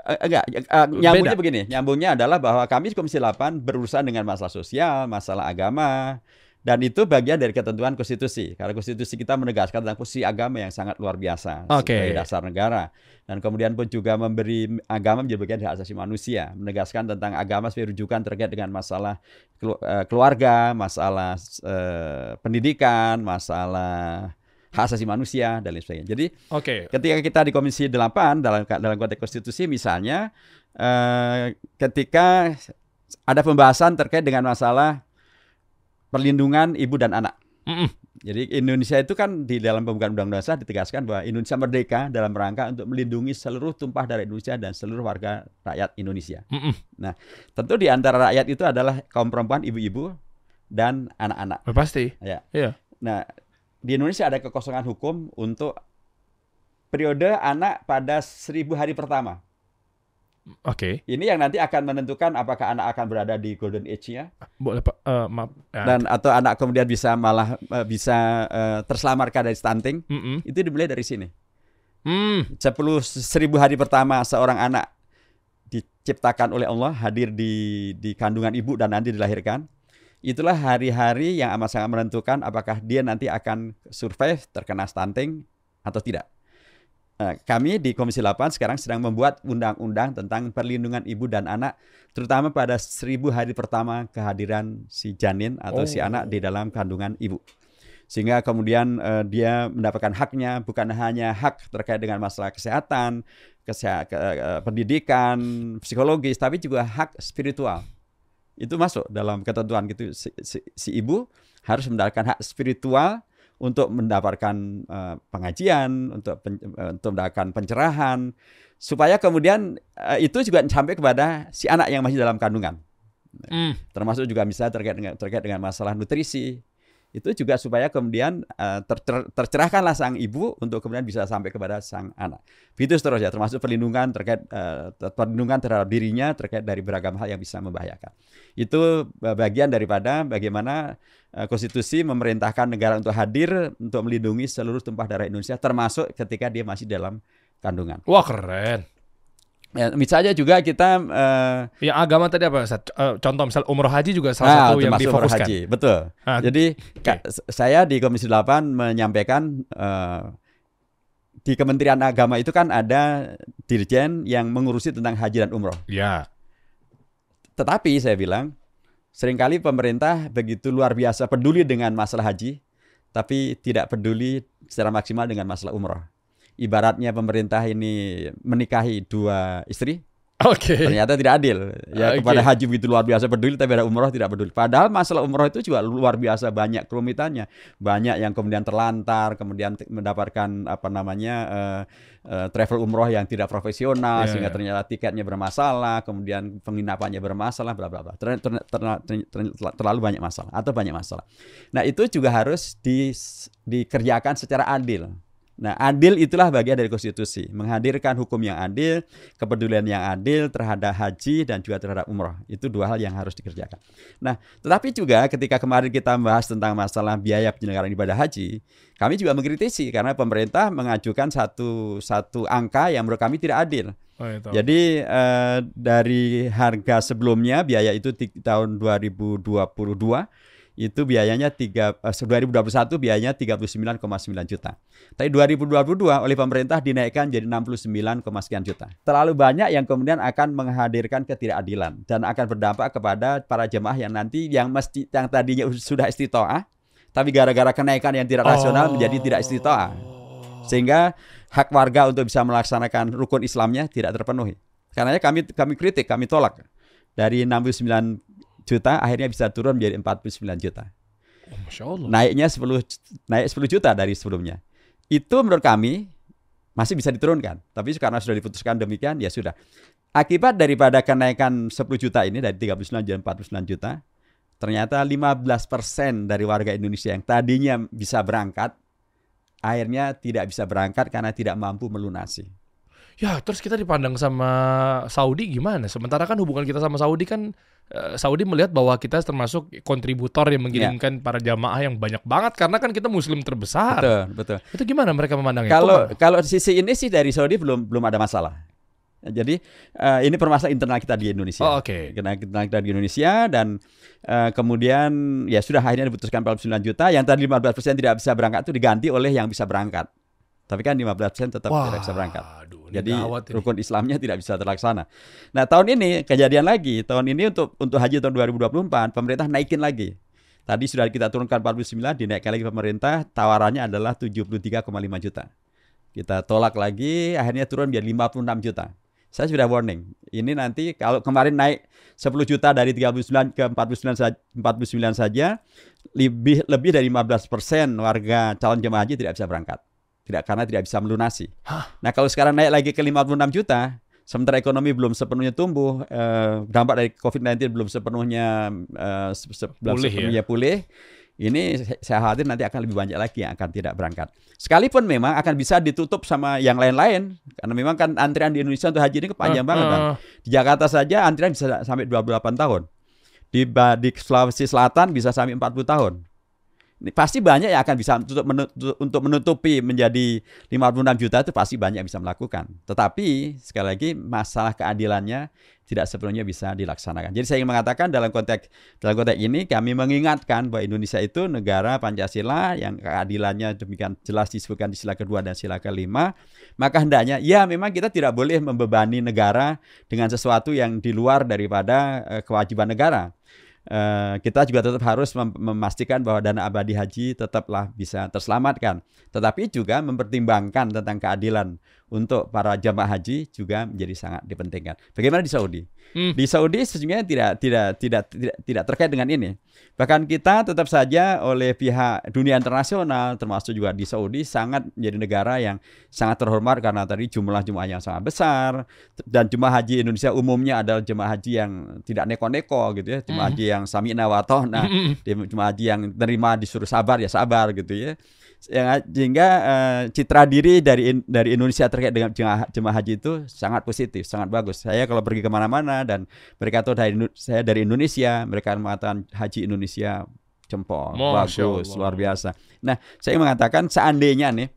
Eh, enggak, eh, nyambungnya Beda. begini. Nyambungnya adalah bahwa kami Komisi 8 berurusan dengan masalah sosial, masalah agama, dan itu bagian dari ketentuan konstitusi. Karena konstitusi kita menegaskan tentang posisi agama yang sangat luar biasa Oke. sebagai dasar negara. Dan kemudian pun juga memberi agama menjadi bagian dari hak asasi manusia, menegaskan tentang agama sebagai rujukan terkait dengan masalah eh, keluarga, masalah eh, pendidikan, masalah hak asasi manusia dan lain sebagainya. Jadi Oke. ketika kita di Komisi 8 dalam dalam konteks konstitusi misalnya eh, ketika ada pembahasan terkait dengan masalah perlindungan ibu dan anak. Mm-mm. Jadi Indonesia itu kan di dalam pembukaan Undang-Undang Dasar ditegaskan bahwa Indonesia merdeka dalam rangka untuk melindungi seluruh tumpah darah Indonesia dan seluruh warga rakyat Indonesia. Mm-mm. Tentu di antara rakyat itu adalah kaum perempuan, ibu-ibu, dan anak-anak. Oh, pasti. Ya. Iya. Nah, di Indonesia ada kekosongan hukum untuk periode anak pada seribu hari pertama. Oke. Ini yang nanti akan menentukan apakah anak akan berada di golden age-nya Boleh Pak. Eh, maaf. Ya. dan atau anak kemudian bisa malah eh, bisa eh, terselamatkan dari stunting. Mm-mm. Itu dimulai dari sini. Hmm. 10 seribu hari pertama seorang anak diciptakan oleh Allah hadir di di kandungan ibu dan nanti dilahirkan. Itulah hari-hari yang amat sangat menentukan apakah dia nanti akan survive terkena stunting atau tidak. Eh, Kami di Komisi 8 sekarang sedang membuat undang-undang tentang perlindungan ibu dan anak, terutama pada seribu hari pertama kehadiran si janin atau si Oh. anak di dalam kandungan ibu sehingga kemudian eh, dia mendapatkan haknya bukan hanya hak terkait dengan masalah kesehatan, keseha- ke- eh, pendidikan, psikologis, tapi juga hak spiritual. Itu masuk dalam ketentuan gitu. Si, si- si ibu harus mendapatkan hak spiritual untuk mendapatkan eh, pengajian, untuk pen- eh, untuk mendapatkan pencerahan, supaya kemudian eh, itu juga sampai kepada si anak yang masih dalam kandungan Hmm. termasuk juga misalnya terkait dengan terkait dengan masalah nutrisi itu juga supaya kemudian eh, ter- ter- tercerahkanlah sang ibu untuk kemudian bisa sampai kepada sang anak. Begitu seterusnya termasuk perlindungan terkait ter- perlindungan terhadap dirinya terkait dari beragam hal yang bisa membahayakan. Itu eh, bagian daripada bagaimana eh, konstitusi memerintahkan negara untuk hadir untuk melindungi seluruh tumpah darah Indonesia termasuk ketika dia masih dalam kandungan. Wah keren. Ya, misalnya juga kita eh, Yang agama tadi apa? Ustaz? Eh, contoh misal umroh haji juga salah Nah, satu yang difokuskan. haji, betul. Ah, Jadi ka- s- saya di Komisi 8 menyampaikan eh, di Kementerian Agama itu kan ada dirjen yang mengurusi tentang haji dan umroh. Ya. Tetapi saya bilang sering kali pemerintah begitu luar biasa peduli dengan masalah haji, tapi tidak peduli secara maksimal dengan masalah umroh. Ibaratnya pemerintah ini menikahi dua istri, Oke. ternyata tidak adil. Ya Oke. kepada haji begitu luar biasa peduli tapi ada umroh tidak peduli. Padahal masalah umroh itu juga luar biasa banyak kerumitannya. Banyak yang kemudian terlantar, kemudian mendapatkan apa namanya eh, eh, travel umroh yang tidak profesional Ya, sehingga ya. ternyata tiketnya bermasalah, kemudian penginapannya bermasalah bla bla bla. Ter- ter- ter- ter- ter- terlalu banyak masalah atau banyak masalah. Nah, itu juga harus di, dikerjakan secara adil. Nah, adil itulah bagian dari konstitusi, menghadirkan hukum yang adil, kepedulian yang adil terhadap haji dan juga terhadap umroh. Itu dua hal yang harus dikerjakan. Nah, tetapi juga ketika kemarin kita membahas tentang masalah biaya penyelenggaraan ibadah haji, kami juga mengkritisi karena pemerintah mengajukan satu satu angka yang menurut kami tidak adil. Oh, itu. Jadi eh, dari harga sebelumnya biaya itu di tahun 2022 itu biayanya tiga eh, 2021 biayanya 39,9 juta. Tapi 2022 oleh pemerintah dinaikkan jadi 69, sekian juta. Terlalu banyak yang kemudian akan menghadirkan ketidakadilan dan akan berdampak kepada para jemaah yang nanti yang mesti yang tadinya sudah istitoah tapi gara-gara kenaikan yang tidak rasional Oh. menjadi tidak istitoah. Sehingga hak warga untuk bisa melaksanakan rukun Islamnya tidak terpenuhi. Karena kami kami kritik, kami tolak. Dari 69 juta akhirnya bisa turun menjadi 49 juta. Oh, Masya Allah. Naiknya 10 naik 10 juta dari sebelumnya. Itu menurut kami masih bisa diturunkan. Tapi karena sudah diputuskan demikian ya sudah. Akibat daripada kenaikan 10 juta ini dari 39 jadi 49 juta, ternyata 15% dari warga Indonesia yang tadinya bisa berangkat akhirnya tidak bisa berangkat karena tidak mampu melunasi. Ya, terus kita dipandang sama Saudi gimana? Sementara kan hubungan kita sama Saudi kan eh, Saudi melihat bahwa kita termasuk kontributor yang mengirimkan para jamaah yang banyak banget karena kan kita muslim terbesar. Betul, betul. Itu gimana mereka memandangnya? Kalau kalau sisi ini sih dari Saudi belum belum ada masalah. Jadi eh, ini permasalahan internal kita di Indonesia. Oh, oke. Karena internal kita di Indonesia dan eh, kemudian ya sudah akhirnya diputuskan 49 juta. Yang tadi 15% tidak bisa berangkat itu diganti oleh yang bisa berangkat. Tapi kan 15% tetap Wah, tidak bisa berangkat. Jadi rukun Islamnya tidak bisa terlaksana. Nah tahun ini kejadian lagi. Tahun ini untuk untuk haji tahun 2024 pemerintah naikin lagi. Tadi sudah kita turunkan 49, dinaikkan lagi pemerintah. Tawarannya adalah 73,5 juta. Kita tolak lagi, akhirnya turun menjadi 56 juta. Saya sudah warning. Ini nanti kalau kemarin naik 10 juta dari 39 ke 49 saja, 49 saja lebih lebih dari 15 persen warga calon jemaah haji tidak bisa berangkat. Tidak karena tidak bisa melunasi. Hah? Nah kalau sekarang naik lagi ke 56 juta, sementara ekonomi belum sepenuhnya tumbuh, eh, dampak dari COVID-19 belum sepenuhnya eh, se- se- belum Pulih ya. sepenuhnya pulih. Ini saya khawatir nanti akan lebih banyak lagi yang akan tidak berangkat. Sekalipun memang akan bisa ditutup sama yang lain-lain, karena memang kan antrian di Indonesia untuk haji ini kepanjang Eh, banget, Bang. eh, Di Jakarta saja antrian bisa sampai 28 tahun. Di, di Sulawesi Selatan bisa sampai 40 tahun. Pasti banyak yang akan bisa untuk menutupi menjadi 56 juta itu pasti banyak yang bisa melakukan. Tetapi sekali lagi masalah keadilannya tidak sepenuhnya bisa dilaksanakan. Jadi saya ingin mengatakan dalam konteks dalam konteks ini kami mengingatkan bahwa Indonesia itu negara Pancasila yang keadilannya demikian jelas disebutkan di sila kedua dan sila kelima. Maka hendaknya ya memang kita tidak boleh membebani negara dengan sesuatu yang di luar daripada eh, kewajiban negara. Eh, kita juga tetap harus mem- memastikan bahwa dana abadi haji tetaplah bisa terselamatkan. Tetapi juga mempertimbangkan tentang keadilan untuk para jamaah haji juga menjadi sangat dipentingkan. Bagaimana di Saudi? Hmm. Di Saudi sesungguhnya tidak tidak tidak tidak tidak terkait dengan ini. Bahkan kita tetap saja oleh pihak dunia internasional termasuk juga di Saudi sangat menjadi negara yang sangat terhormat karena tadi jumlah jemaah yang sangat besar dan jemaah haji Indonesia umumnya adalah jemaah haji yang tidak neko-neko gitu ya, jemaah haji yang sami'na wa ta'na, Mm-mm. jemaah haji yang terima disuruh sabar ya sabar gitu ya. Yang- sehingga eh, citra diri dari In- dari Indonesia terkait dengan jemaah, jemaah haji itu sangat positif, sangat bagus. Saya kalau pergi ke mana-mana dan mereka tahu dari saya dari Indonesia, mereka mengatakan haji Indonesia jempol, Masya bagus, Allah. luar biasa. Nah, saya mengatakan seandainya nih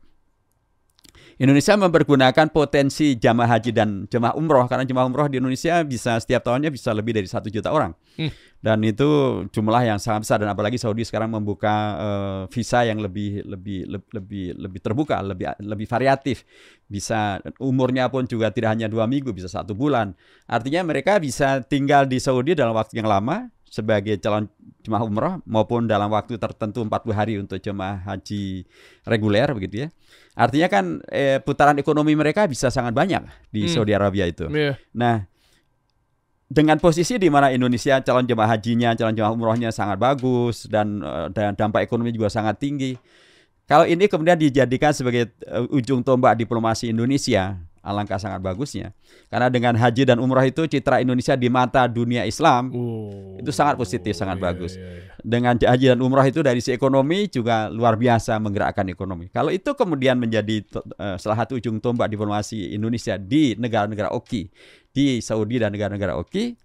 Indonesia mempergunakan potensi jamaah haji dan jamaah umroh karena jamaah umroh di Indonesia bisa setiap tahunnya bisa lebih dari satu juta orang. Hmm. dan itu jumlah yang sangat besar dan apalagi Saudi sekarang membuka eh, visa yang lebih lebih lebih lebih, lebih terbuka lebih lebih variatif. Bisa umurnya pun juga tidak hanya dua minggu bisa satu bulan. Artinya mereka bisa tinggal di Saudi dalam waktu yang lama sebagai calon jemaah umroh maupun dalam waktu tertentu 40 hari untuk jemaah haji reguler begitu ya. Artinya kan eh, putaran ekonomi mereka bisa sangat banyak di Hmm. Saudi Arabia itu. Iya. Nah, dengan posisi di mana Indonesia calon jemaah hajinya, calon jemaah umrohnya sangat bagus dan, eh, dan dampak ekonomi juga sangat tinggi. Kalau ini kemudian dijadikan sebagai eh, ujung tombak diplomasi Indonesia, alangkah sangat bagusnya. Karena dengan haji dan umroh itu citra Indonesia di mata dunia Islam Oh, Itu sangat positif, sangat iya, bagus. iya, iya. dengan haji dan umrah itu dari sisi ekonomi juga luar biasa menggerakkan ekonomi. Kalau itu kemudian menjadi eh, salah satu ujung tombak diplomasi Indonesia di negara-negara OKI, di Saudi dan negara-negara OKI,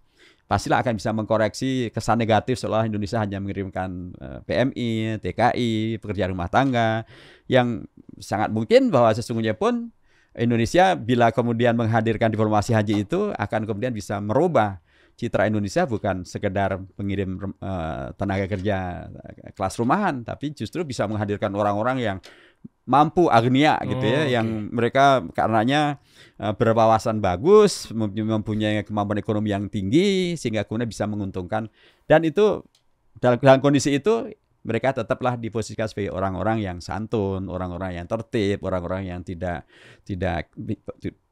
pastilah akan bisa mengkoreksi kesan negatif seolah Indonesia hanya mengirimkan eh, PMI, TKI, pekerja rumah tangga, yang sangat mungkin bahwa sesungguhnya pun Indonesia bila kemudian menghadirkan diplomasi haji itu akan kemudian bisa merubah citra Indonesia bukan sekedar pengirim eh, tenaga kerja eh, kelas rumahan, tapi justru bisa menghadirkan orang-orang yang mampu agnia gitu ya, Oh, oke. yang mereka karenanya eh, berwawasan bagus, mem- mempunyai kemampuan ekonomi yang tinggi sehingga kemudian bisa menguntungkan dan itu dalam, dalam kondisi itu mereka tetaplah diposisikan sebagai orang-orang yang santun, orang-orang yang tertib, orang-orang yang tidak tidak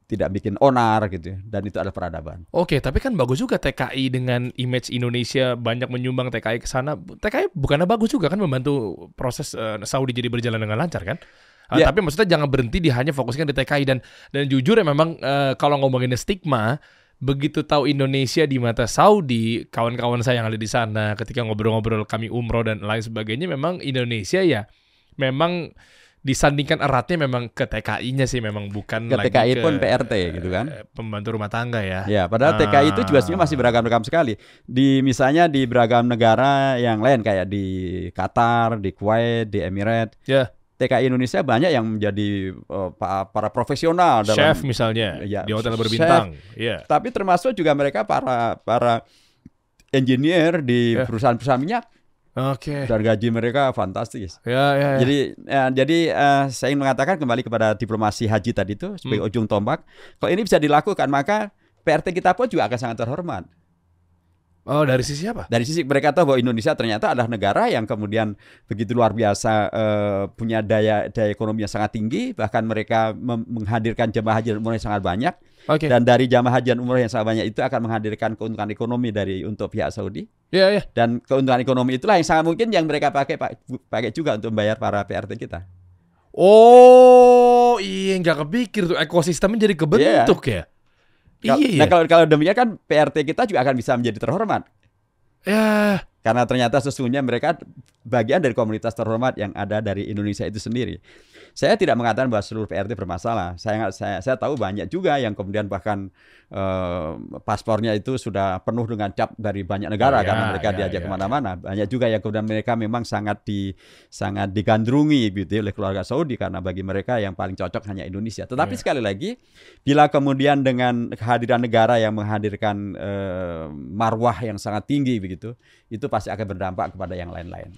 tidak bikin onar gitu dan itu adalah peradaban. Oke, tapi kan bagus juga TKI dengan image Indonesia banyak menyumbang TKI ke sana. TKI bukannya bagus juga kan membantu proses eh, Saudi jadi berjalan dengan lancar kan? Ya. Tapi maksudnya jangan berhenti di hanya fokuskan di TKI dan dan jujur ya memang eh, kalau ngomongin stigma begitu tahu Indonesia di mata Saudi, kawan-kawan saya yang ada di sana ketika ngobrol-ngobrol kami umroh dan lain sebagainya memang Indonesia ya memang disandingkan eratnya memang ke TKI-nya sih memang bukan Ke lagi TKI ke, pun PRT gitu kan. eh, pembantu rumah tangga ya. Ya, padahal TKI itu juga masih Ah. beragam-agam sekali. Di misalnya di beragam negara yang lain kayak di Qatar, di Kuwait, di Emirat. Ya. TKI Indonesia banyak yang menjadi pa- para profesional dalam chef misalnya Ya, di hotel chef. berbintang. Iya. tapi termasuk juga mereka para para engineer di Ya. perusahaan-perusahaan minyak Oke. dan gaji mereka fantastis. Ya, ya, ya. Jadi eh, jadi eh, saya ingin mengatakan kembali kepada diplomasi haji tadi itu sebagai Hmm. ujung tombak. Kalau ini bisa dilakukan maka PRT kita pun juga akan sangat terhormat. Oh, dari sisi apa? Dari sisi mereka tahu bahwa Indonesia ternyata adalah negara yang kemudian begitu luar biasa eh, punya daya daya ekonomi yang sangat tinggi, bahkan mereka menghadirkan jemaah haji dan umroh yang sangat banyak. Oke. Dan dari jamaah haji dan umroh yang sangat banyak itu akan menghadirkan keuntungan ekonomi dari untuk pihak Saudi. Iya, iya. Dan keuntungan ekonomi itulah yang sangat mungkin yang mereka pakai pakai juga untuk membayar para PRT kita. Oh, iya nggak kepikir tuh ekosistemnya jadi kebentuk ya. Iya. Nah kalau kalau demikian kan PRT kita juga akan bisa menjadi terhormat. Ya, Karena ternyata sesungguhnya mereka bagian dari komunitas terhormat yang ada dari Indonesia itu sendiri. Saya tidak mengatakan bahwa seluruh PRT bermasalah. Saya saya saya tahu banyak juga yang kemudian bahkan eh, paspornya itu sudah penuh dengan cap dari banyak negara Oh, ya, karena mereka ya, diajak ya, ke mana-mana. Banyak juga yang kemudian mereka memang sangat di sangat digandrungi gitu ya, oleh keluarga Saudi karena bagi mereka yang paling cocok hanya Indonesia. Tetapi Ya. sekali lagi, bila kemudian dengan kehadiran negara yang menghadirkan eh, marwah yang sangat tinggi begitu, itu pasti akan berdampak kepada yang lain-lain.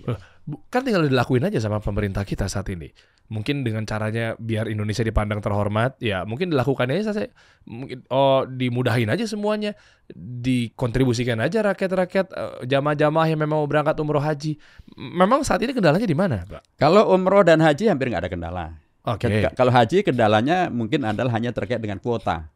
Kan tinggal dilakuin aja sama pemerintah kita saat ini. Mungkin dengan caranya biar Indonesia dipandang terhormat, ya mungkin dilakukan aja saya mungkin oh dimudahin aja semuanya, dikontribusikan aja rakyat-rakyat eh, jamaah-jamaah yang memang mau berangkat umroh haji. Memang saat ini kendalanya di mana, Pak? Kalau umroh dan haji hampir nggak ada kendala. Oke. Ke- Kalau haji kendalanya mungkin adalah hanya terkait dengan kuota.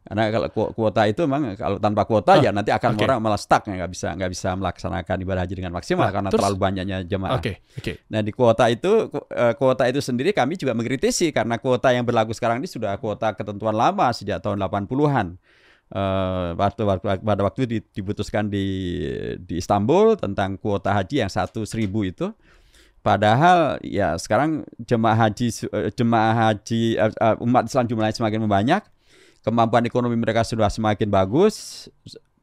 Karena kalau ku- kuota itu memang kalau tanpa kuota Ah, ya nanti akan oke. orang malah stuck ya, nggak bisa nggak bisa melaksanakan ibadah haji dengan maksimal Nah, karena terus- terlalu banyaknya jemaah. Oke, oke. Nah di kuota itu eh, kuota itu sendiri kami juga mengkritisi karena kuota yang berlaku sekarang ini sudah kuota ketentuan lama sejak tahun 80-an. Eh, waktu, waktu pada waktu di- diputuskan di di Istanbul tentang kuota haji yang satu seribu itu. Padahal ya sekarang jemaah haji eh, jemaah haji umat Islam jumlahnya semakin banyak, kemampuan ekonomi mereka sudah semakin bagus,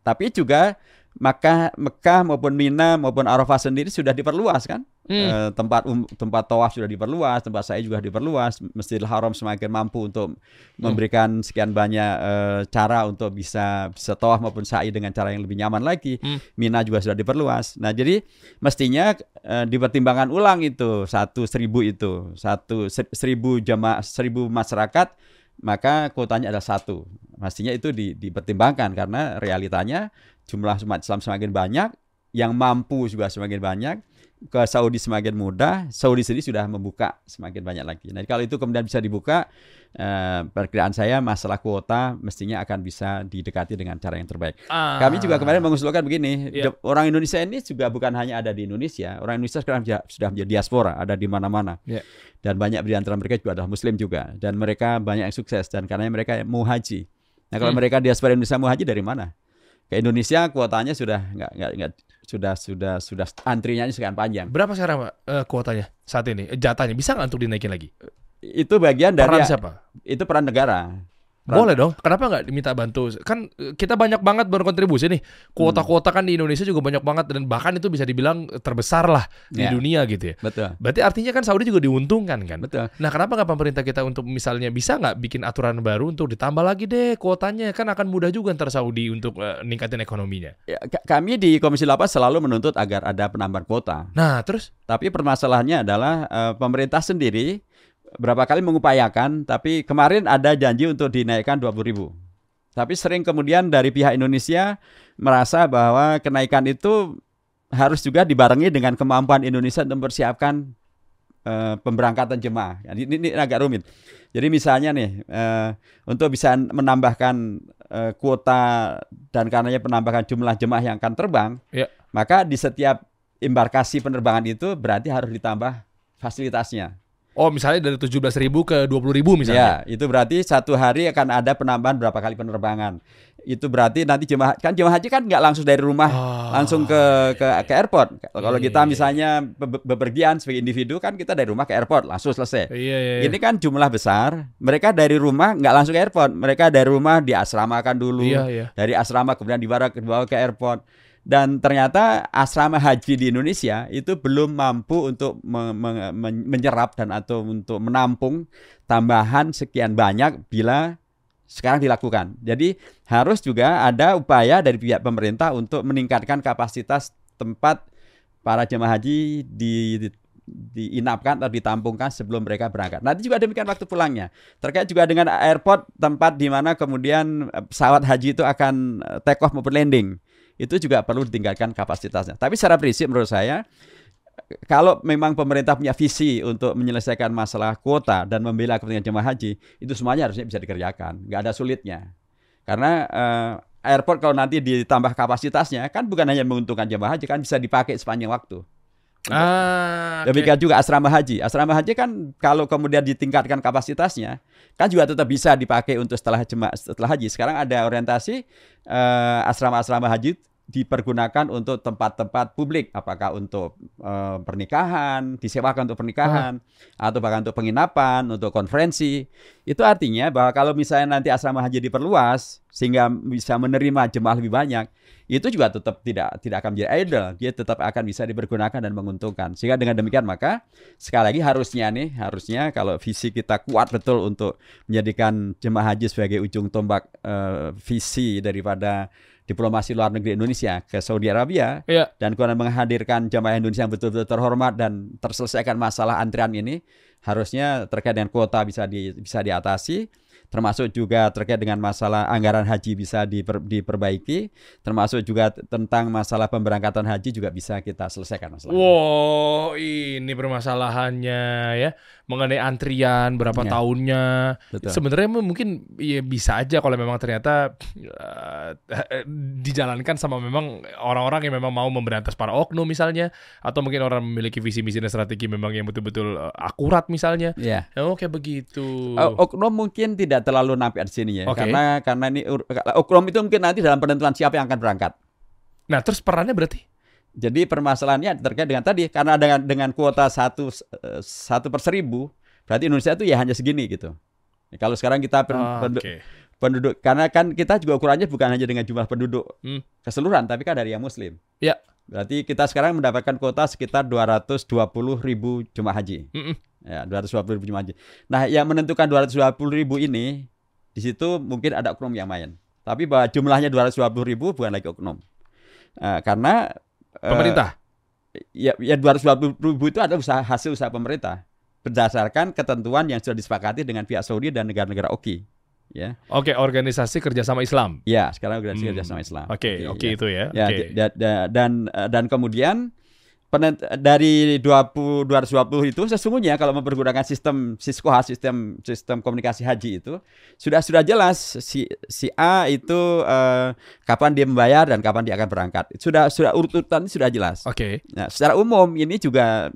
tapi juga maka Mekah maupun Mina maupun Arafah sendiri sudah diperluas kan? Hmm. Eh, tempat um, tempat tawaf sudah diperluas, tempat saya juga diperluas, Masjidil Haram semakin mampu untuk memberikan sekian banyak eh, cara untuk bisa bisa tawaf maupun sa'i dengan cara yang lebih nyaman lagi. Hmm. Mina juga sudah diperluas. Nah jadi mestinya eh, dipertimbangkan ulang itu satu seribu itu satu ser- seribu jamaah seribu masyarakat maka kuotanya ada satu. Mestinya itu di, dipertimbangkan karena realitanya jumlah umat Islam semakin banyak, yang mampu juga semakin banyak, ke Saudi semakin mudah, Saudi sendiri sudah membuka semakin banyak lagi. Nah kalau itu kemudian bisa dibuka, eh, perkiraan saya masalah kuota mestinya akan bisa didekati dengan cara yang terbaik. Ah. Kami juga kemarin mengusulkan begini, Iya. de- orang Indonesia ini juga bukan hanya ada di Indonesia, orang Indonesia sekarang sudah menjadi diaspora, ada di mana-mana. Iya. Dan banyak di antara mereka juga adalah Muslim juga, dan mereka banyak yang sukses dan karena mereka mau haji. Nah kalau Hmm. mereka diaspora Indonesia mau haji dari mana? Ke Indonesia kuotanya sudah nggak nggak nggak sudah sudah sudah antrinya sekian panjang. Berapa sekarang Pak eh, kuotanya saat ini? Eh, Jatahnya bisa nggak untuk dinaikin lagi? Itu bagian dari Peran siapa? itu peran negara. Peran- Boleh dong. Kenapa nggak diminta bantu? Kan eh, kita banyak banget berkontribusi nih. Kuota-kuota kan di Indonesia juga banyak banget dan bahkan itu bisa dibilang terbesar lah di Ya. dunia gitu ya. Betul. Berarti artinya kan Saudi juga diuntungkan kan? Betul. Nah kenapa nggak pemerintah kita untuk misalnya bisa nggak bikin aturan baru untuk ditambah lagi deh kuotanya kan akan mudah juga ntar Saudi untuk eh, ningkatin ekonominya. Ya, ka- kami di Komisi 8 selalu menuntut agar ada penambahan kuota. Nah terus Tapi permasalahannya adalah eh, pemerintah sendiri berapa kali mengupayakan, tapi kemarin ada janji untuk dinaikkan 20 ribu. Tapi sering kemudian dari pihak Indonesia merasa bahwa kenaikan itu harus juga dibarengi dengan kemampuan Indonesia untuk mempersiapkan eh, pemberangkatan jemaah. Jadi ini, ini agak rumit. Jadi misalnya nih, eh, untuk bisa menambahkan eh, kuota dan karenanya penambahan jumlah jemaah yang akan terbang, Ya. maka di setiap embarkasi penerbangan itu berarti harus ditambah fasilitasnya. Oh misalnya dari 17.000 ribu ke 20.000 ribu misalnya. Ya, itu berarti satu hari akan ada penambahan berapa kali penerbangan. Itu berarti nanti jemaah kan jemaah haji kan nggak langsung dari rumah Ah, langsung ke ke, ke airport. Kalau Iya, kita iya, iya. misalnya be- bepergian sebagai individu kan kita dari rumah ke airport langsung selesai. Iya iya. iya. Ini kan jumlah besar. Mereka dari rumah nggak langsung ke airport. Mereka dari rumah diasramakan dulu. Iya iya. Dari asrama kemudian dibawa dibawa ke airport. Dan ternyata asrama haji di Indonesia itu belum mampu untuk me- me- men- menyerap dan atau untuk menampung tambahan sekian banyak bila sekarang dilakukan. Jadi harus juga ada upaya dari pihak pemerintah untuk meningkatkan kapasitas tempat para jemaah haji di, di diinapkan atau ditampungkan sebelum mereka berangkat. Nanti juga demikian waktu pulangnya. Terkait juga dengan airport tempat di mana kemudian eh, pesawat haji itu akan eh, take off maupun landing. Itu juga perlu ditingkatkan kapasitasnya. Tapi secara prinsip menurut saya kalau memang pemerintah punya visi untuk menyelesaikan masalah kuota dan membela kepentingan jemaah haji, itu semuanya harusnya bisa dikerjakan, nggak ada sulitnya. Karena eh, airport kalau nanti ditambah kapasitasnya, kan bukan hanya menguntungkan jemaah haji, kan bisa dipakai sepanjang waktu. Ah. Demikian juga asrama haji. Asrama haji kan kalau kemudian ditingkatkan kapasitasnya, kan juga tetap bisa dipakai untuk setelah jemaah setelah haji. Sekarang ada orientasi eh, asrama-asrama haji dipergunakan untuk tempat-tempat publik, apakah untuk eh, pernikahan, disewakan untuk pernikahan, atau bahkan untuk penginapan, untuk konferensi. Itu artinya bahwa kalau misalnya nanti asrama haji diperluas sehingga bisa menerima jemaah lebih banyak, itu juga tetap tidak tidak akan menjadi idle, dia tetap akan bisa dipergunakan dan menguntungkan. Sehingga dengan demikian maka sekali lagi harusnya nih, harusnya kalau visi kita kuat betul untuk menjadikan jemaah haji sebagai ujung tombak eh, visi daripada diplomasi luar negeri Indonesia ke Saudi Arabia Iya. dan kemudian menghadirkan jamaah Indonesia yang betul-betul terhormat dan terselesaikan masalah antrian ini harusnya terkait dengan kuota bisa di, bisa diatasi termasuk juga terkait dengan masalah anggaran haji bisa diper- diperbaiki termasuk juga tentang masalah pemberangkatan haji juga bisa kita selesaikan masalah. Wow, ini permasalahannya ya mengenai antrian berapa Ya. tahunnya. Betul. Sebenarnya mungkin ya bisa aja kalau memang ternyata eh, dijalankan sama memang orang-orang yang memang mau memberantas para oknum misalnya atau mungkin orang memiliki visi misi dan strategi memang yang betul-betul eh, akurat misalnya. Ya. Oh, kayak begitu. Uh, oknum mungkin tidak terlalu nampak di sini ya, Oke. karena karena ini oknum itu mungkin nanti dalam penentuan siapa yang akan berangkat. Nah, terus perannya berarti Jadi permasalahannya terkait dengan tadi karena dengan dengan kuota satu satu per seribu, berarti Indonesia itu ya hanya segini gitu. Kalau sekarang kita pen- Ah, pendu- oke. penduduk, karena kan kita juga ukurannya bukan hanya dengan jumlah penduduk Hmm. keseluruhan, tapi kan dari yang Muslim. Ya. Berarti kita sekarang mendapatkan kuota sekitar 220 ribu jemaah haji. Mm-mm. Ya, 220 ribu haji. Nah, yang menentukan 220 ribu ini, di situ mungkin ada oknum yang main. Tapi bahwa jumlahnya 220 ribu bukan lagi oknum. Eh, karena eh, Pemerintah. ya, ya 220 ribu itu adalah usaha hasil usaha pemerintah berdasarkan ketentuan yang sudah disepakati dengan pihak Saudi dan negara-negara OKI. Ya, Oke, organisasi kerjasama Islam. ya sekarang organisasi Hmm. kerjasama Islam. Oke, oke ya. itu ya. Ya, Oke. da- da- dan dan kemudian penen- dari 20 220 itu sesungguhnya kalau mempergunakan sistem Siskoha sistem sistem komunikasi haji itu sudah sudah jelas si si A itu eh, kapan dia membayar dan kapan dia akan berangkat. Sudah sudah urut-urutan sudah jelas. Oke. Nah, secara umum ini juga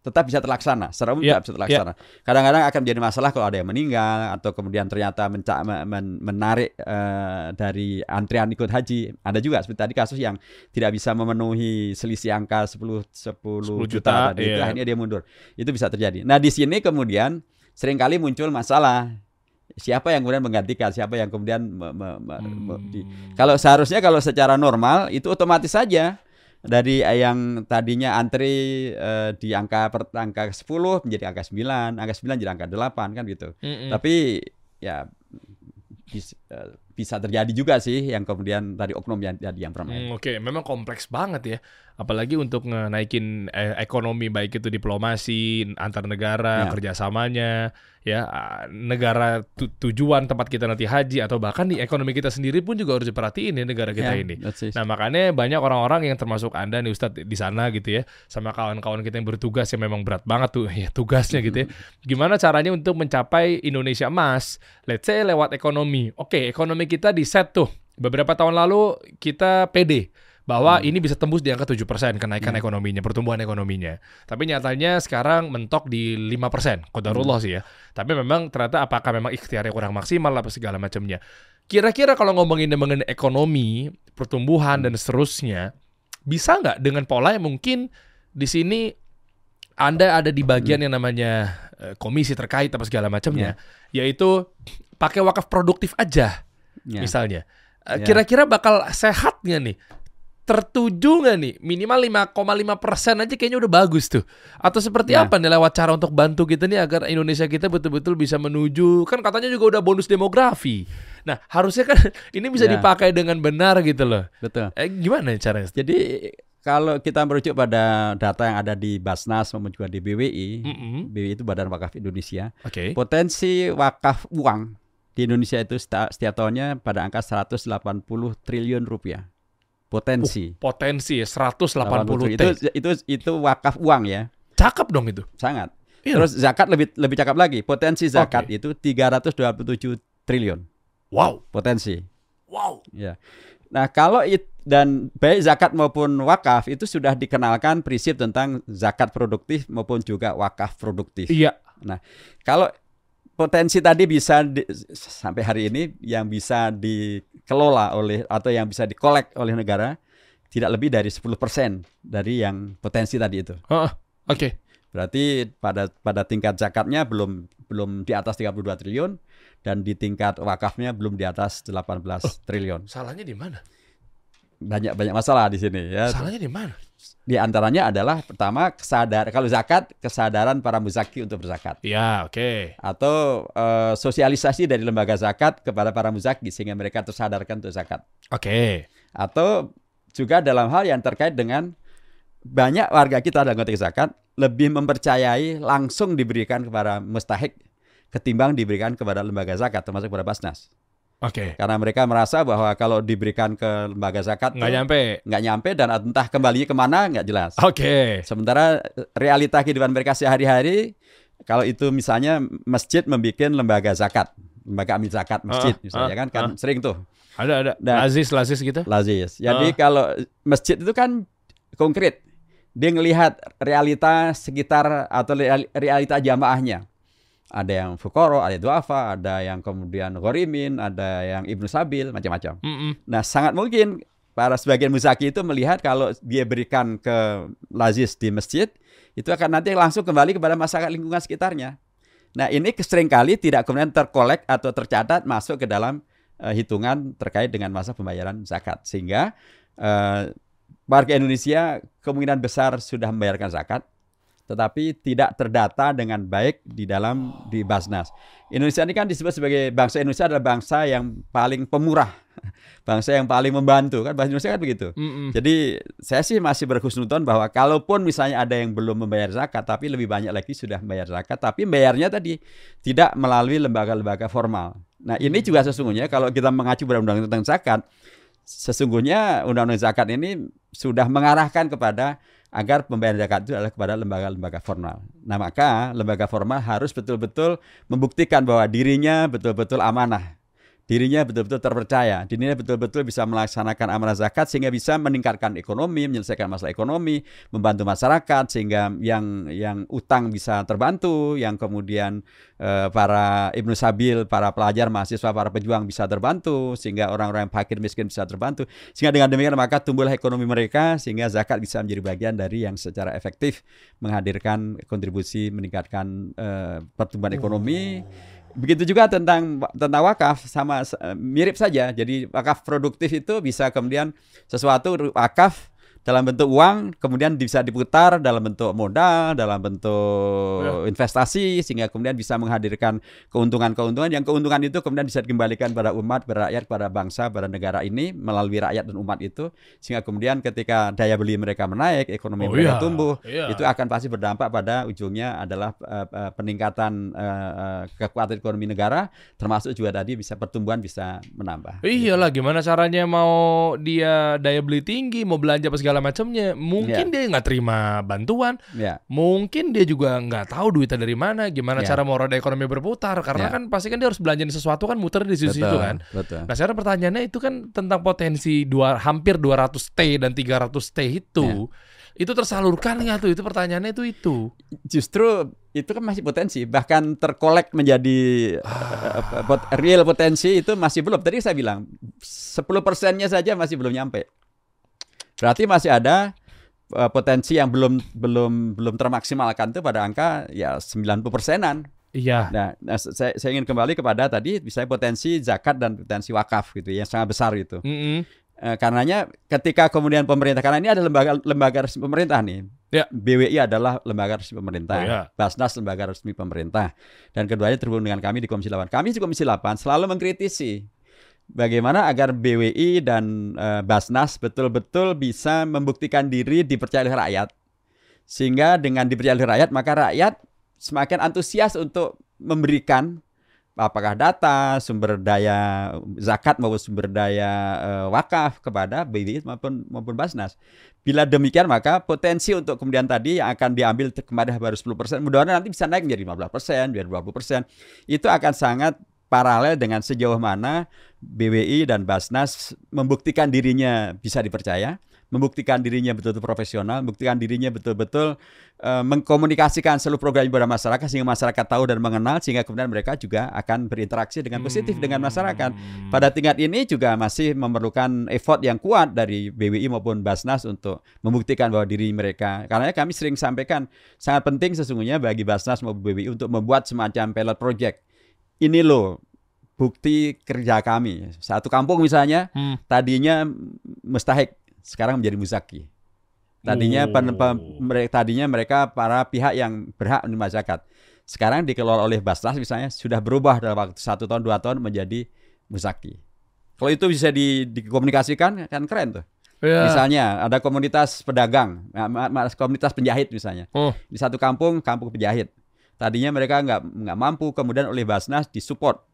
tetap bisa terlaksana. Secara umum Ya, tetap bisa terlaksana. Kadang-kadang akan menjadi masalah kalau ada yang meninggal atau kemudian ternyata menca- men- men- menarik eh, dari antrian ikut haji. Ada juga seperti tadi kasus yang tidak bisa memenuhi selisih angka 10 10, 10 juta, juta, tadi itu iya. akhirnya dia mundur. Itu bisa terjadi. Nah, di sini kemudian sering kali muncul masalah siapa yang kemudian menggantikan, siapa yang kemudian me- me- me- me- di- Hmm. kalau seharusnya kalau secara normal itu otomatis saja dari yang tadinya antri eh, di angka per angka 10 menjadi angka 9, angka 9 jadi angka 8 kan gitu. Mm-mm. Tapi ya bis- eh, bisa terjadi juga sih yang kemudian dari oknum yang jadi yang bermain. Hmm, Oke, memang kompleks banget ya. Apalagi untuk naikin eh, ekonomi baik itu diplomasi antar negara, Ya. kerjasamanya, ya ah, negara tu- tujuan tempat kita nanti haji atau bahkan di ekonomi kita sendiri pun juga harus diperhatiin ya negara kita Ya, ini. Nah makanya banyak orang-orang yang termasuk anda nih Ustadz di sana gitu ya, sama kawan-kawan kita yang bertugas yang memang berat banget tuh (laughs) ya tugasnya gitu ya. Gimana caranya untuk mencapai Indonesia emas? Let's say lewat ekonomi. Oke, ekonomi kita di set tuh. Beberapa tahun lalu kita pede bahwa ini bisa tembus di angka 7% kenaikan ekonominya, pertumbuhan ekonominya. Tapi nyatanya sekarang mentok di 5%, qadarullah sih ya. Tapi memang ternyata apakah memang ikhtiarnya kurang maksimal apa segala macamnya. Kira-kira kalau ngomongin mengenai ekonomi, pertumbuhan dan seterusnya, bisa nggak dengan pola yang mungkin di sini Anda ada di bagian yang namanya eh, komisi terkait apa segala macamnya, yaitu pakai wakaf produktif aja Ya. misalnya. Eh, Ya. Kira-kira bakal sehat nggak nih? Tertuju nggak nih? Minimal 5,5 persen aja kayaknya udah bagus tuh. Atau seperti Ya. apa nih lewat cara untuk bantu kita nih agar Indonesia kita betul-betul bisa menuju kan katanya juga udah bonus demografi. Nah harusnya kan (laughs) ini bisa Ya. dipakai dengan benar gitu loh. Betul. Eh, gimana caranya? Jadi kalau kita merujuk pada data yang ada di Basnas maupun juga di BWI, Mm-mm. BWI itu Badan Wakaf Indonesia, Oke. potensi wakaf uang di Indonesia itu setiap tahunnya pada angka 180 triliun rupiah. potensi. Potensi ya 180 80 T. itu itu itu wakaf uang ya, Cakep dong itu. sangat. Iya. Terus zakat lebih lebih cakep lagi. Potensi zakat Oke. itu 327 triliun Wow. potensi. Wow. Ya. Nah, kalau it, dan baik zakat maupun wakaf itu sudah dikenalkan prinsip tentang zakat produktif maupun juga wakaf produktif. Iya. Kalau potensi tadi bisa di- sampai hari ini yang bisa dikelola oleh atau yang bisa dikolek oleh negara tidak lebih dari 10% dari yang potensi tadi itu. Heeh. Oke. Berarti pada pada tingkat zakatnya belum belum di atas 32 triliun dan di tingkat wakafnya belum di atas 18 triliun. Salahnya di mana? Banyak banyak masalah di sini ya. Salahnya di mana? Di antaranya adalah pertama kesadar kalau zakat kesadaran para muzaki untuk berzakat Ya, oke. atau eh, sosialisasi dari lembaga zakat kepada para muzaki sehingga mereka tersadarkan untuk zakat. Oke. Atau juga dalam hal yang terkait dengan banyak warga kita dalam konteks zakat lebih mempercayai langsung diberikan kepada mustahik ketimbang diberikan kepada lembaga zakat termasuk kepada Basnas. Oke. Karena mereka merasa bahwa kalau diberikan ke lembaga zakat Nggak tuh nyampe. nggak nyampe dan entah kembalinya ke mana nggak jelas. Oke. Sementara realita kehidupan mereka sehari-hari, kalau itu misalnya masjid membuat lembaga zakat, lembaga amil zakat masjid, Ah, misalnya ah, kan, kan sering tuh Ada ada. Nah. Lazis lazis gitu. lazis. Jadi Ah. kalau masjid itu kan konkret, dia ngelihat realita sekitar atau real- realita jamaahnya. Ada yang fukoro, ada yang duafa, ada yang kemudian ghorimin, ada yang ibnu sabil, macam-macam. Mm-mm. Nah, sangat mungkin para sebagian muzaki itu melihat kalau dia berikan ke lazis di masjid, itu akan nanti langsung kembali kepada masyarakat lingkungan sekitarnya. Nah, ini sering kali tidak kemudian terkolek atau tercatat masuk ke dalam eh, hitungan terkait dengan masa pembayaran zakat. Sehingga eh, warga Indonesia kemungkinan besar sudah membayarkan zakat, tetapi tidak terdata dengan baik di dalam di Basnas. Indonesia ini kan disebut sebagai bangsa Indonesia adalah bangsa yang paling pemurah, (laughs) bangsa yang paling membantu kan bahasa Indonesia kan begitu. Mm-mm. Jadi saya sih masih berhusnudon bahwa kalaupun misalnya ada yang belum membayar zakat, tapi lebih banyak lagi sudah membayar zakat, tapi bayarnya tadi tidak melalui lembaga-lembaga formal. Nah ini juga sesungguhnya kalau kita mengacu pada undang-undang tentang zakat, sesungguhnya undang-undang zakat ini sudah mengarahkan kepada agar pembayaran zakat itu adalah kepada lembaga-lembaga formal. Nah maka lembaga formal harus betul-betul membuktikan bahwa dirinya betul-betul amanah dirinya betul-betul terpercaya, dirinya betul-betul bisa melaksanakan amanah zakat sehingga bisa meningkatkan ekonomi, menyelesaikan masalah ekonomi, membantu masyarakat sehingga yang yang utang bisa terbantu, yang kemudian eh, para ibnu sabil, para pelajar, mahasiswa, para pejuang bisa terbantu sehingga orang-orang yang fakir miskin bisa terbantu. Sehingga dengan demikian maka tumbuhlah ekonomi mereka sehingga zakat bisa menjadi bagian dari yang secara efektif menghadirkan kontribusi meningkatkan eh, pertumbuhan ekonomi. Begitu juga tentang tentang wakaf sama eh, mirip saja. Jadi wakaf produktif itu bisa kemudian sesuatu wakaf dalam bentuk uang kemudian bisa diputar dalam bentuk modal, dalam bentuk Ya. investasi sehingga kemudian bisa menghadirkan keuntungan-keuntungan yang keuntungan itu kemudian bisa dikembalikan pada umat, pada rakyat, pada bangsa, pada negara ini melalui rakyat dan umat itu sehingga kemudian ketika daya beli mereka menaik, ekonomi Oh, mereka iya. tumbuh, Iya. itu akan pasti berdampak pada ujungnya adalah eh, eh, peningkatan eh, eh, kekuatan ekonomi negara termasuk juga tadi bisa pertumbuhan bisa menambah. Iyalah gimana caranya mau dia daya beli tinggi, mau belanja apa segala macamnya, mungkin dia nggak terima bantuan, Ya, mungkin dia juga nggak tahu duitnya dari mana, gimana Ya. cara mau roda ekonomi berputar, karena Ya. kan pasti kan dia harus belanjain sesuatu kan muter di situ betul, kan. betul. Nah sekarang pertanyaannya itu kan tentang potensi dua, hampir 200 T dan 300 T itu, itu tersalurkan nggak tuh? Itu pertanyaannya itu itu. Justru itu kan masih potensi, bahkan terkolek menjadi eh, pot- real potensi itu masih belum. Tadi saya bilang 10 persennya saja masih belum nyampe. Berarti masih ada eh, potensi yang belum belum belum termaksimalkan itu pada angka ya 90 persenan. Iya. Nah, nah, saya, saya ingin kembali kepada tadi misalnya potensi zakat dan potensi wakaf gitu yang sangat besar itu. Mm-mm. Eh, karenanya ketika kemudian pemerintah karena ini ada lembaga lembaga resmi pemerintah nih. Ya. BWI adalah lembaga resmi pemerintah. Oh, ya. Basnas lembaga resmi pemerintah. Dan keduanya terhubung dengan kami di Komisi 8. Kami di Komisi 8 selalu mengkritisi bagaimana agar BWI dan eh, Basnas betul-betul bisa membuktikan diri dipercaya oleh rakyat. Sehingga dengan dipercaya oleh rakyat maka rakyat semakin antusias untuk memberikan apakah data, sumber daya zakat maupun sumber daya uh, wakaf kepada BWI maupun maupun Basnas. Bila demikian maka potensi untuk kemudian tadi yang akan diambil kemarin baru 10%, mudah-mudahan nanti bisa naik menjadi 15%, biar 20%. Itu akan sangat paralel dengan sejauh mana BWI dan Basnas membuktikan dirinya bisa dipercaya membuktikan dirinya betul-betul profesional, membuktikan dirinya betul-betul uh, mengkomunikasikan seluruh program kepada masyarakat sehingga masyarakat tahu dan mengenal sehingga kemudian mereka juga akan berinteraksi dengan positif hmm. dengan masyarakat. Pada tingkat ini juga masih memerlukan effort yang kuat dari BWI maupun Basnas untuk membuktikan bahwa diri mereka. Karena kami sering sampaikan sangat penting sesungguhnya bagi Basnas maupun BWI untuk membuat semacam pilot project. Ini loh bukti kerja kami. Satu kampung misalnya, hmm. tadinya mustahik sekarang menjadi muzaki. Tadinya oh. pen, pen, mereka tadinya mereka para pihak yang berhak menerima zakat. Sekarang dikelola oleh Basnas misalnya sudah berubah dalam waktu satu tahun dua tahun menjadi muzaki. Kalau itu bisa di, dikomunikasikan kan keren tuh. Yeah. Misalnya ada komunitas pedagang, komunitas penjahit misalnya. Oh. Di satu kampung, kampung penjahit. Tadinya mereka nggak nggak mampu, kemudian oleh Basnas disupport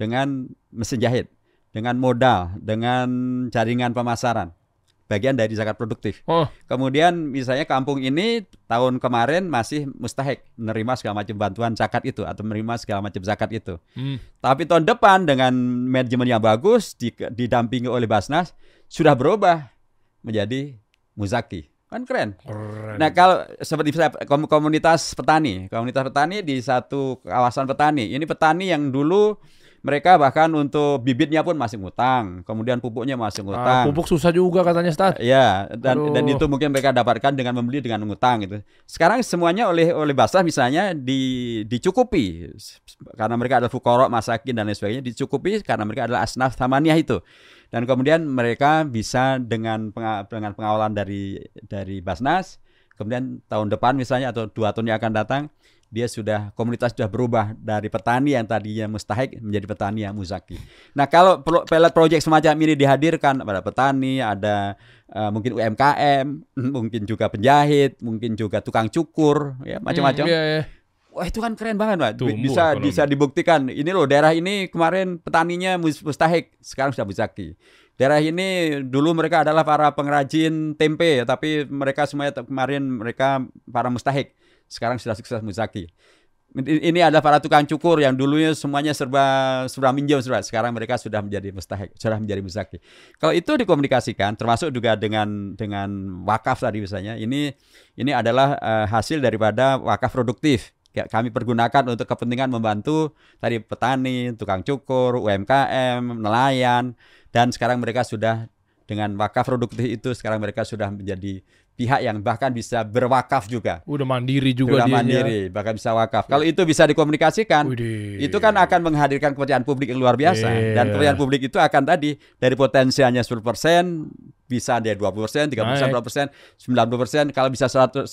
dengan mesin jahit, dengan modal, dengan jaringan pemasaran bagian dari zakat produktif. Oh. Kemudian misalnya kampung ini tahun kemarin masih mustahik menerima segala macam bantuan zakat itu atau menerima segala macam zakat itu. Hmm. Tapi tahun depan dengan manajemen yang bagus didampingi oleh Basnas sudah berubah menjadi muzaki. Kan keren. keren. Nah, kalau seperti komunitas petani, komunitas petani di satu kawasan petani. Ini petani yang dulu mereka bahkan untuk bibitnya pun masih ngutang, kemudian pupuknya masih ah, ngutang. Ah, pupuk susah juga katanya Stad. Ya, dan Aduh. dan itu mungkin mereka dapatkan dengan membeli dengan ngutang gitu. Sekarang semuanya oleh oleh Basah misalnya di dicukupi karena mereka adalah fukorok, masakin dan lain sebagainya dicukupi karena mereka adalah asnaf tamaniyah itu. Dan kemudian mereka bisa dengan dengan pengawalan dari dari Basnas, kemudian tahun depan misalnya atau dua tahun yang akan datang dia sudah komunitas sudah berubah dari petani yang tadinya mustahik menjadi petani yang muzaki. Nah, kalau pilot project semacam ini dihadirkan pada petani, ada uh, mungkin UMKM, (laughs) mungkin juga penjahit, mungkin juga tukang cukur, ya macam-macam. Hmm, iya, iya. Wah itu kan keren banget, Pak. Tumbuh, bisa ekonomi. bisa dibuktikan. Ini loh daerah ini kemarin petaninya mustahik, sekarang sudah muzaki. Daerah ini dulu mereka adalah para pengrajin tempe, tapi mereka semuanya kemarin mereka para mustahik sekarang sudah sukses Muzaki. Ini adalah para tukang cukur yang dulunya semuanya serba serba minjam serba. Sekarang mereka sudah menjadi mustahik, sudah menjadi muzaki. Kalau itu dikomunikasikan, termasuk juga dengan dengan wakaf tadi misalnya, ini ini adalah uh, hasil daripada wakaf produktif kami pergunakan untuk kepentingan membantu tadi petani, tukang cukur, UMKM, nelayan, dan sekarang mereka sudah dengan wakaf produktif itu sekarang mereka sudah menjadi pihak yang bahkan bisa berwakaf juga. Udah mandiri juga Udah mandiri, bahkan bisa wakaf. Kalau itu bisa dikomunikasikan, Udah. itu kan akan menghadirkan kepercayaan publik yang luar biasa. Yeah. Dan kepercayaan publik itu akan tadi dari potensialnya 10% bisa dia 20 persen, 30 persen, 20 persen, 90 persen. Kalau bisa 100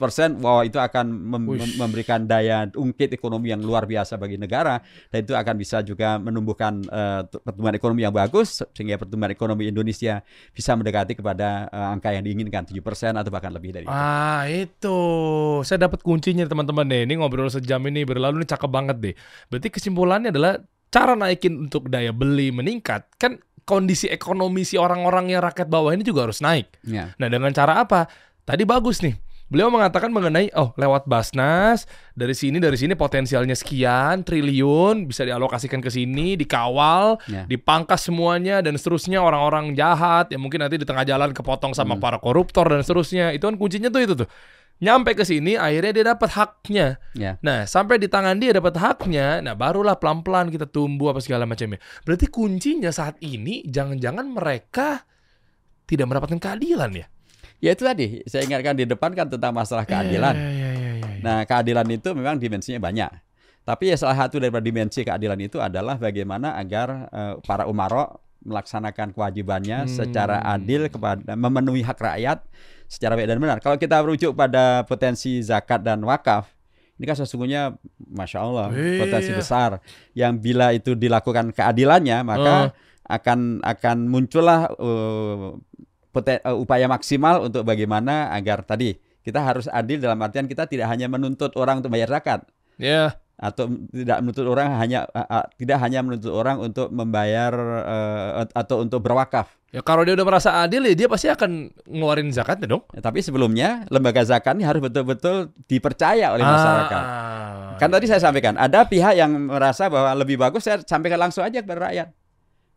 persen, wow itu akan mem memberikan daya ungkit ekonomi yang luar biasa bagi negara dan itu akan bisa juga menumbuhkan uh, pertumbuhan ekonomi yang bagus sehingga pertumbuhan ekonomi Indonesia bisa mendekati kepada uh, angka yang diinginkan 7 persen atau bahkan lebih dari itu. Ah itu, saya dapat kuncinya teman-teman deh. Ini ngobrol sejam ini berlalu ini cakep banget deh. Berarti kesimpulannya adalah cara naikin untuk daya beli meningkat kan kondisi ekonomi si orang-orang yang rakyat bawah ini juga harus naik. Yeah. Nah, dengan cara apa? Tadi bagus nih. Beliau mengatakan mengenai oh lewat Basnas dari sini dari sini potensialnya sekian triliun bisa dialokasikan ke sini dikawal yeah. dipangkas semuanya dan seterusnya orang-orang jahat yang mungkin nanti di tengah jalan kepotong sama hmm. para koruptor dan seterusnya itu kan kuncinya tuh itu tuh nyampe ke sini akhirnya dia dapat haknya. Yeah. Nah, sampai di tangan dia dapat haknya, nah barulah pelan-pelan kita tumbuh apa segala macamnya. Berarti kuncinya saat ini jangan-jangan mereka tidak mendapatkan keadilan ya? Ya itu tadi, saya ingatkan di depan kan tentang masalah keadilan. Yeah, yeah, yeah, yeah, Nah, keadilan itu memang dimensinya banyak. Tapi ya salah satu dari dimensi keadilan itu adalah bagaimana agar uh, para umaro melaksanakan kewajibannya hmm. secara adil kepada memenuhi hak rakyat secara baik dan benar. Kalau kita merujuk pada potensi zakat dan wakaf, ini kan sesungguhnya masya Allah Wee. potensi besar yang bila itu dilakukan keadilannya maka uh. akan akan muncullah uh, uh, upaya maksimal untuk bagaimana agar tadi kita harus adil dalam artian kita tidak hanya menuntut orang untuk bayar zakat. Yeah. Atau tidak menuntut orang hanya uh, tidak hanya menuntut orang untuk membayar uh, atau untuk berwakaf. Ya kalau dia udah merasa adil ya dia pasti akan ngeluarin zakatnya dong. Ya, tapi sebelumnya lembaga zakat ini harus betul-betul dipercaya oleh masyarakat. Ah, Kan tadi saya sampaikan, ada pihak yang merasa bahwa lebih bagus saya sampaikan langsung aja kepada rakyat.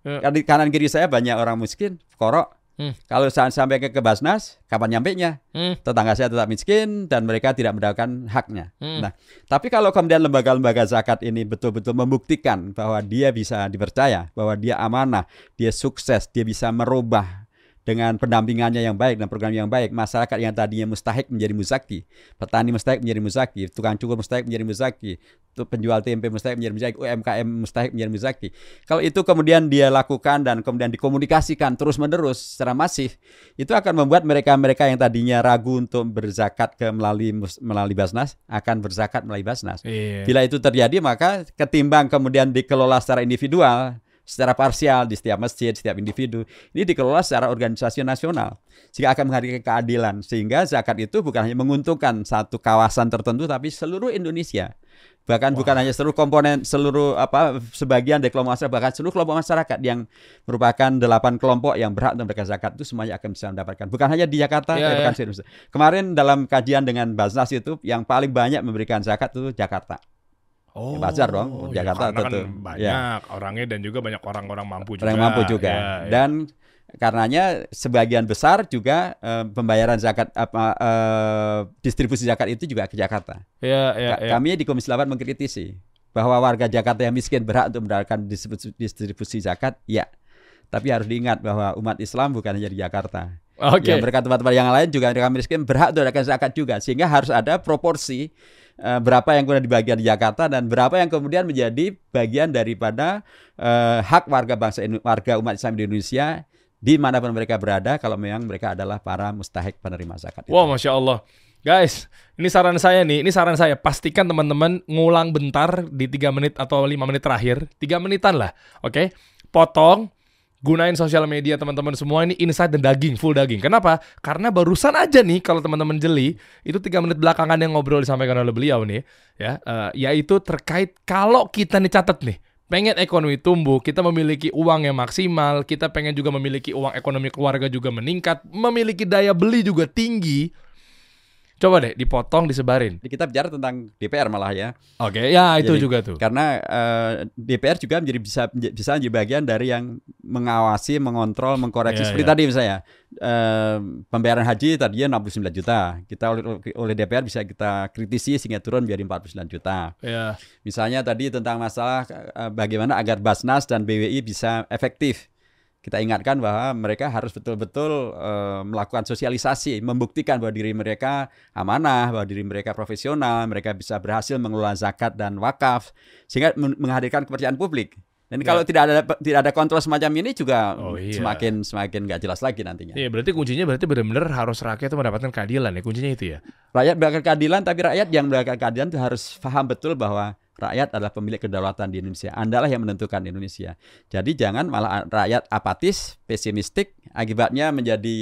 Ya. Kan Di kanan kiri saya banyak orang miskin, korok. Hmm. Kalau saya sampai ke, ke Basnas, kapan nyampe nya? Hmm. Tetangga saya tetap miskin dan mereka tidak mendapatkan haknya. Hmm. Nah, tapi kalau kemudian lembaga-lembaga zakat ini betul-betul membuktikan bahwa dia bisa dipercaya, bahwa dia amanah, dia sukses, dia bisa merubah dengan pendampingannya yang baik dan program yang baik, masyarakat yang tadinya mustahik menjadi muzaki, petani mustahik menjadi muzaki, tukang cukur mustahik menjadi muzaki, penjual tempe mustahik menjadi muzaki, UMKM mustahik menjadi muzaki. Kalau itu kemudian dia lakukan dan kemudian dikomunikasikan terus-menerus secara masif, itu akan membuat mereka-mereka yang tadinya ragu untuk berzakat ke melalui melalui Basnas akan berzakat melalui Basnas. Iya. Bila itu terjadi maka ketimbang kemudian dikelola secara individual, secara parsial di setiap masjid, setiap individu, ini dikelola secara organisasi nasional sehingga akan menghadirkan keadilan sehingga zakat itu bukan hanya menguntungkan satu kawasan tertentu tapi seluruh Indonesia. Bahkan bukan hanya seluruh komponen seluruh apa sebagian dari kelompok masyarakat bahkan seluruh kelompok masyarakat yang merupakan delapan kelompok yang berhak untuk memberikan zakat itu semuanya akan bisa mendapatkan. Bukan hanya di Jakarta, iya. seluruh Indonesia. Kemarin dalam kajian dengan Basnas itu yang paling banyak memberikan zakat itu Jakarta. Oh, Bazar dong, ya, Jakarta karena kan tentu. banyak Ya. orangnya dan juga banyak orang-orang mampu juga. orang mampu juga Ya, ya. dan karenanya sebagian besar juga eh, pembayaran zakat apa eh, distribusi zakat itu juga ke Jakarta. ya, ya, Ka- ya. Kami di Komisi 8 mengkritisi bahwa warga Jakarta yang miskin berhak untuk mendapatkan distribusi, distribusi zakat, ya. Tapi harus diingat bahwa umat Islam bukan hanya di Jakarta. Oke. Yang mereka tempat-tempat yang lain juga mereka miskin berhak untuk mendapatkan zakat juga. Sehingga harus ada proporsi eh, berapa yang kemudian di Jakarta dan berapa yang kemudian menjadi bagian daripada eh, hak warga bangsa warga umat Islam di Indonesia di mana pun mereka berada kalau memang mereka adalah para mustahik penerima zakat. itu. Wow, masya Allah. Guys, ini saran saya nih, ini saran saya. Pastikan teman-teman ngulang bentar di 3 menit atau 5 menit terakhir. 3 menitan lah, oke? Potong, gunain sosial media teman-teman semua ini inside dan daging, full daging. Kenapa? Karena barusan aja nih kalau teman-teman jeli, itu 3 menit belakangan yang ngobrol disampaikan oleh beliau nih, ya, eh, yaitu terkait kalau kita nih catat nih, pengen ekonomi tumbuh, kita memiliki uang yang maksimal, kita pengen juga memiliki uang ekonomi keluarga juga meningkat, memiliki daya beli juga tinggi. Coba deh dipotong, disebarin. Kita bicara tentang DPR malah ya. Oke, ya itu Jadi, juga tuh. Karena eh, DPR juga menjadi bisa bisa menjadi bagian dari yang mengawasi, mengontrol, mengkoreksi Iya, seperti iya. tadi misalnya eh, pembayaran haji tadinya 69 juta. Kita oleh, oleh DPR bisa kita kritisi sehingga turun menjadi 49 juta. Ya, Misalnya tadi tentang masalah eh, bagaimana agar Basnas dan BWI bisa efektif. Kita ingatkan bahwa mereka harus betul-betul eh, melakukan sosialisasi, membuktikan bahwa diri mereka amanah, bahwa diri mereka profesional, mereka bisa berhasil mengelola zakat dan wakaf, sehingga men- menghadirkan kepercayaan publik. Dan Ya. kalau tidak ada tidak ada kontrol semacam ini juga Oh, iya. semakin semakin nggak jelas lagi nantinya. Iya, berarti kuncinya berarti benar-benar harus rakyat itu mendapatkan keadilan ya. Kuncinya itu ya. Rakyat mendapatkan keadilan, tapi rakyat yang mendapatkan keadilan itu harus paham betul bahwa rakyat adalah pemilik kedaulatan di Indonesia. Anda lah yang menentukan Indonesia. Jadi jangan malah rakyat apatis, pesimistik, akibatnya menjadi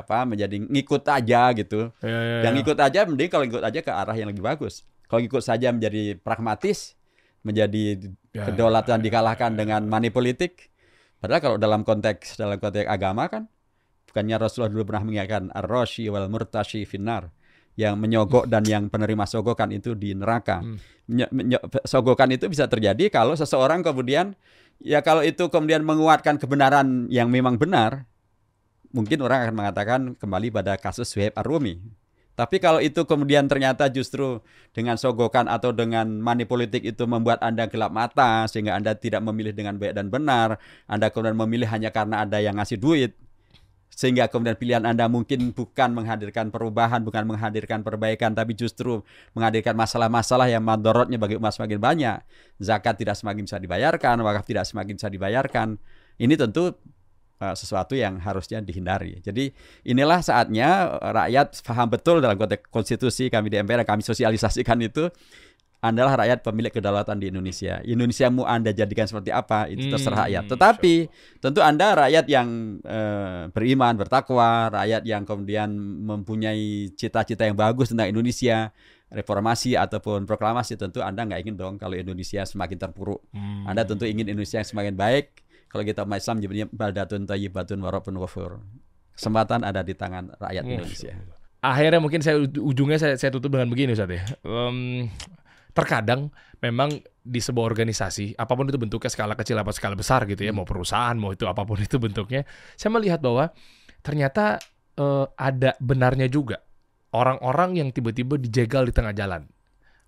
apa? Menjadi ngikut aja gitu. Ya, ya, Yang ya. ngikut aja mending kalau ngikut aja ke arah yang lebih bagus. Kalau ngikut saja menjadi pragmatis, menjadi Ya, kedaulatan dikalahkan dengan money politik. Padahal kalau dalam konteks dalam konteks agama kan bukannya Rasulullah dulu pernah mengingatkan ar-rashi wal murtashi finnar yang menyogok dan yang penerima sogokan itu di neraka. Hmm. Sogokan itu bisa terjadi kalau seseorang kemudian ya kalau itu kemudian menguatkan kebenaran yang memang benar, mungkin orang akan mengatakan kembali pada kasus Suhaib Ar-Rumi. Tapi kalau itu kemudian ternyata justru dengan sogokan atau dengan money politik itu membuat Anda gelap mata sehingga Anda tidak memilih dengan baik dan benar, Anda kemudian memilih hanya karena ada yang ngasih duit. Sehingga kemudian pilihan Anda mungkin bukan menghadirkan perubahan, bukan menghadirkan perbaikan, tapi justru menghadirkan masalah-masalah yang mandorotnya bagi umat semakin banyak. Zakat tidak semakin bisa dibayarkan, wakaf tidak semakin bisa dibayarkan. Ini tentu uh, sesuatu yang harusnya dihindari. Jadi inilah saatnya rakyat paham betul dalam konteks konstitusi kami di MPR kami sosialisasikan itu Andalah rakyat pemilik kedaulatan di Indonesia. Indonesia mau Anda jadikan seperti apa itu Hmm, terserah rakyat. Tetapi tentu Anda rakyat yang eh, beriman, bertakwa, rakyat yang kemudian mempunyai cita-cita yang bagus tentang Indonesia, reformasi ataupun proklamasi tentu Anda nggak ingin dong kalau Indonesia semakin terpuruk. Hmm. Anda tentu ingin Indonesia yang semakin baik. Kalau kita umat Islam nyebutnya baldatun thayyibatun warabun ghafur. Kesempatan ada di tangan rakyat Indonesia. akhirnya mungkin saya ujungnya saya, saya tutup dengan begini Ustaz ya. Em, terkadang memang di sebuah organisasi apa pun itu bentuknya skala kecil apa skala besar gitu ya, mau perusahaan mau itu apa pun itu bentuknya, saya melihat bahwa ternyata eh, ada benarnya juga orang-orang yang tiba-tiba dijegal di tengah jalan.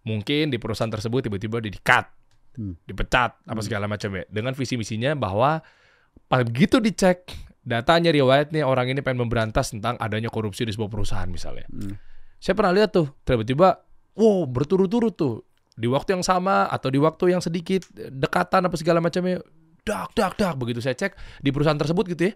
Mungkin di perusahaan tersebut tiba-tiba di-cut, Hmm. dipecat apa segala macam ya dengan visi misinya bahwa begitu dicek datanya riwayatnya orang ini pengen memberantas tentang adanya korupsi di sebuah perusahaan misalnya. Hmm. Saya pernah lihat tuh tiba-tiba, wow berturut-turut tuh di waktu yang sama atau di waktu yang sedikit dekatan apa segala macamnya, dak dak dak begitu saya cek di perusahaan tersebut gitu ya.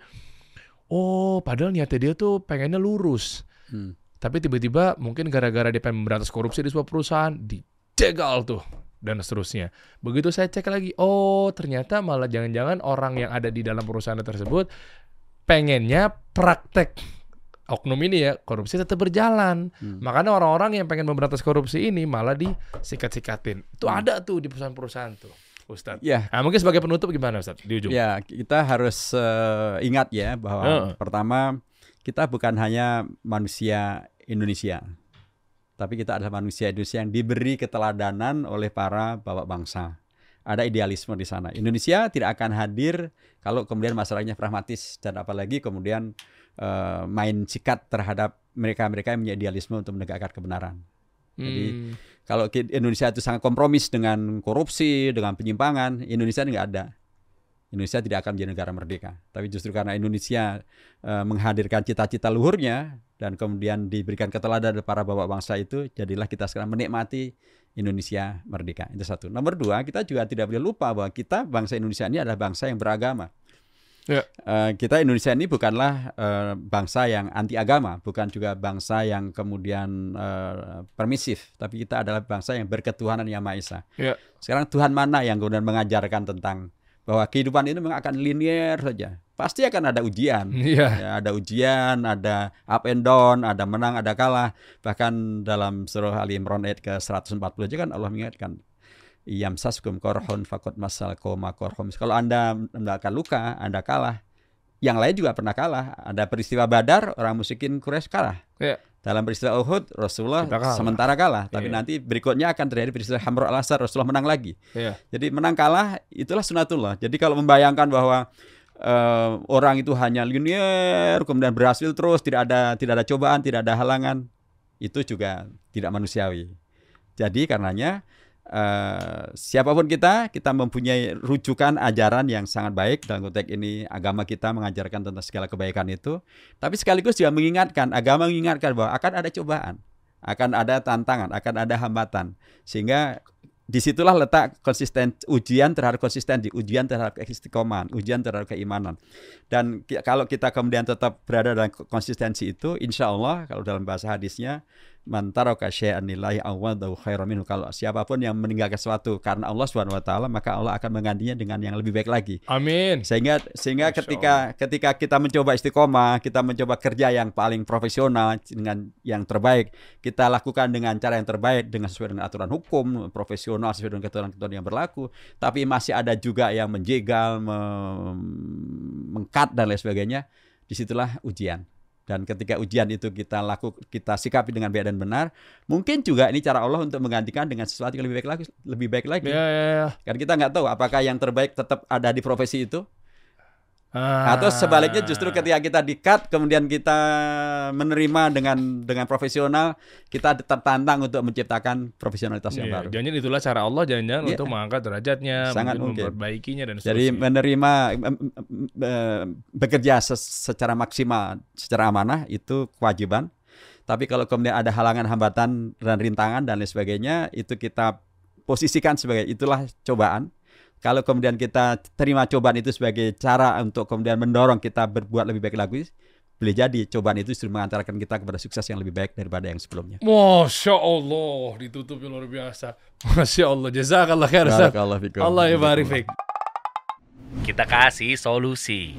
Oh padahal niatnya dia tuh pengennya lurus, Hmm. tapi tiba-tiba mungkin gara-gara dia pengen memberantas korupsi di sebuah perusahaan dijegal tuh dan seterusnya. Begitu saya cek lagi, oh ternyata malah jangan-jangan orang yang ada di dalam perusahaan tersebut pengennya praktek oknum ini ya korupsi tetap berjalan. Hmm. Makanya orang-orang yang pengen memberantas korupsi ini malah disikat-sikatin. Itu ada tuh di perusahaan-perusahaan tuh, Ustadz. Ya, Nah, mungkin sebagai penutup gimana Ustadz di ujung? ya kita harus eh, ingat ya bahwa Heeh. pertama kita bukan hanya manusia Indonesia, tapi kita adalah manusia Indonesia yang diberi keteladanan oleh para bapak bangsa. Ada idealisme di sana. Indonesia tidak akan hadir kalau kemudian masalahnya pragmatis dan apalagi kemudian eh, main sikat terhadap mereka-mereka yang punya idealisme untuk menegakkan kebenaran. jadi, Hmm, Kalau Indonesia itu sangat kompromis dengan korupsi, dengan penyimpangan, Indonesia ini nggak ada. Indonesia tidak akan menjadi negara merdeka. Tapi justru karena Indonesia eh, menghadirkan cita-cita luhurnya dan kemudian diberikan keteladanan para bapak bangsa itu, jadilah kita sekarang menikmati Indonesia merdeka. Itu satu. Nomor dua, kita juga tidak boleh lupa bahwa kita bangsa Indonesia ini adalah bangsa yang beragama. Ya. Eh, kita Indonesia ini bukanlah eh, bangsa yang anti agama, bukan juga bangsa yang kemudian eh, permisif, tapi kita adalah bangsa yang berketuhanan yang Maha Esa. Ya. Sekarang Tuhan mana yang kemudian mengajarkan tentang bahwa kehidupan ini memang akan linear saja. Pasti akan ada ujian. Iya. Ya, ada ujian, ada up and down, ada menang, ada kalah. Bahkan dalam surah Ali Imran ayat ke-140 aja kan Allah mengingatkan Yamsaskum korhon fakot masal koma korhom. Kalau Anda mendapatkan luka, Anda kalah. Yang lain juga pernah kalah. Ada peristiwa Badar, orang musyrikin Quraisy kalah. Iya. Dalam peristiwa Uhud, Rasulullah kalah. sementara kalah. Tapi Iya. nanti berikutnya akan terjadi peristiwa Hamra al-Asar, Rasulullah menang lagi. Iya. Jadi menang kalah itulah sunatullah. Jadi kalau membayangkan bahwa eh, orang itu hanya linear kemudian berhasil terus tidak ada tidak ada cobaan, tidak ada halangan, itu juga tidak manusiawi. Jadi karenanya eh, siapa pun kita, kita mempunyai rujukan ajaran yang sangat baik. Dalam konteks ini agama kita mengajarkan tentang segala kebaikan itu, tapi sekaligus juga mengingatkan agama mengingatkan bahwa akan ada cobaan, akan ada tantangan, akan ada hambatan, sehingga di situlah letak konsisten ujian terhadap konsistensi, ujian terhadap istiqomah, ujian terhadap keimanan. Dan kalau kita kemudian tetap berada dalam konsistensi itu, insya Allah kalau dalam bahasa hadisnya, man taraka syai'an lillahi awadahu khairan minhu. Kalau siapa pun yang meninggalkan sesuatu karena Allah Subhanahu wa taala, maka Allah akan menggantinya dengan yang lebih baik lagi. Amin. Sehingga sehingga Masya ketika ketika kita mencoba istiqomah, kita mencoba kerja yang paling profesional dengan yang terbaik, kita lakukan dengan cara yang terbaik dengan sesuai dengan aturan hukum, profesional sesuai dengan ketentuan-ketentuan yang berlaku, tapi masih ada juga yang menjegal, mengkat dan lain sebagainya. Di situlah ujian. Dan ketika ujian itu kita laku kita sikapi dengan baik dan benar, mungkin juga ini cara Allah untuk menggantikan dengan sesuatu yang lebih baik lagi, lebih baik lagi. Ya, ya, ya. Kan kita nggak tahu apakah yang terbaik tetap ada di profesi itu Ah. atau sebaliknya justru ketika kita di-cut kemudian kita menerima dengan dengan profesional, kita tertantang untuk menciptakan profesionalitas yang Iya, baru. jangan itulah cara Allah jangan-jangan Iya. untuk mengangkat derajatnya, Sangat mungkin mungkin. memperbaikinya dan Jadi seterusnya. menerima em, em, eh, bekerja se- secara maksimal, secara amanah itu kewajiban. Tapi kalau kemudian ada halangan, hambatan dan rintangan dan lain sebagainya, itu kita posisikan sebagai itulah cobaan. Kalau kemudian kita terima cobaan itu sebagai cara untuk kemudian mendorong kita berbuat lebih baik lagi, boleh jadi cobaan itu justru mengantarkan kita kepada sukses yang lebih baik daripada yang sebelumnya. Masya Allah, ditutup luar biasa. Masya Allah, jazakallah khair. Allah, ya Allah, Kita kasih solusi.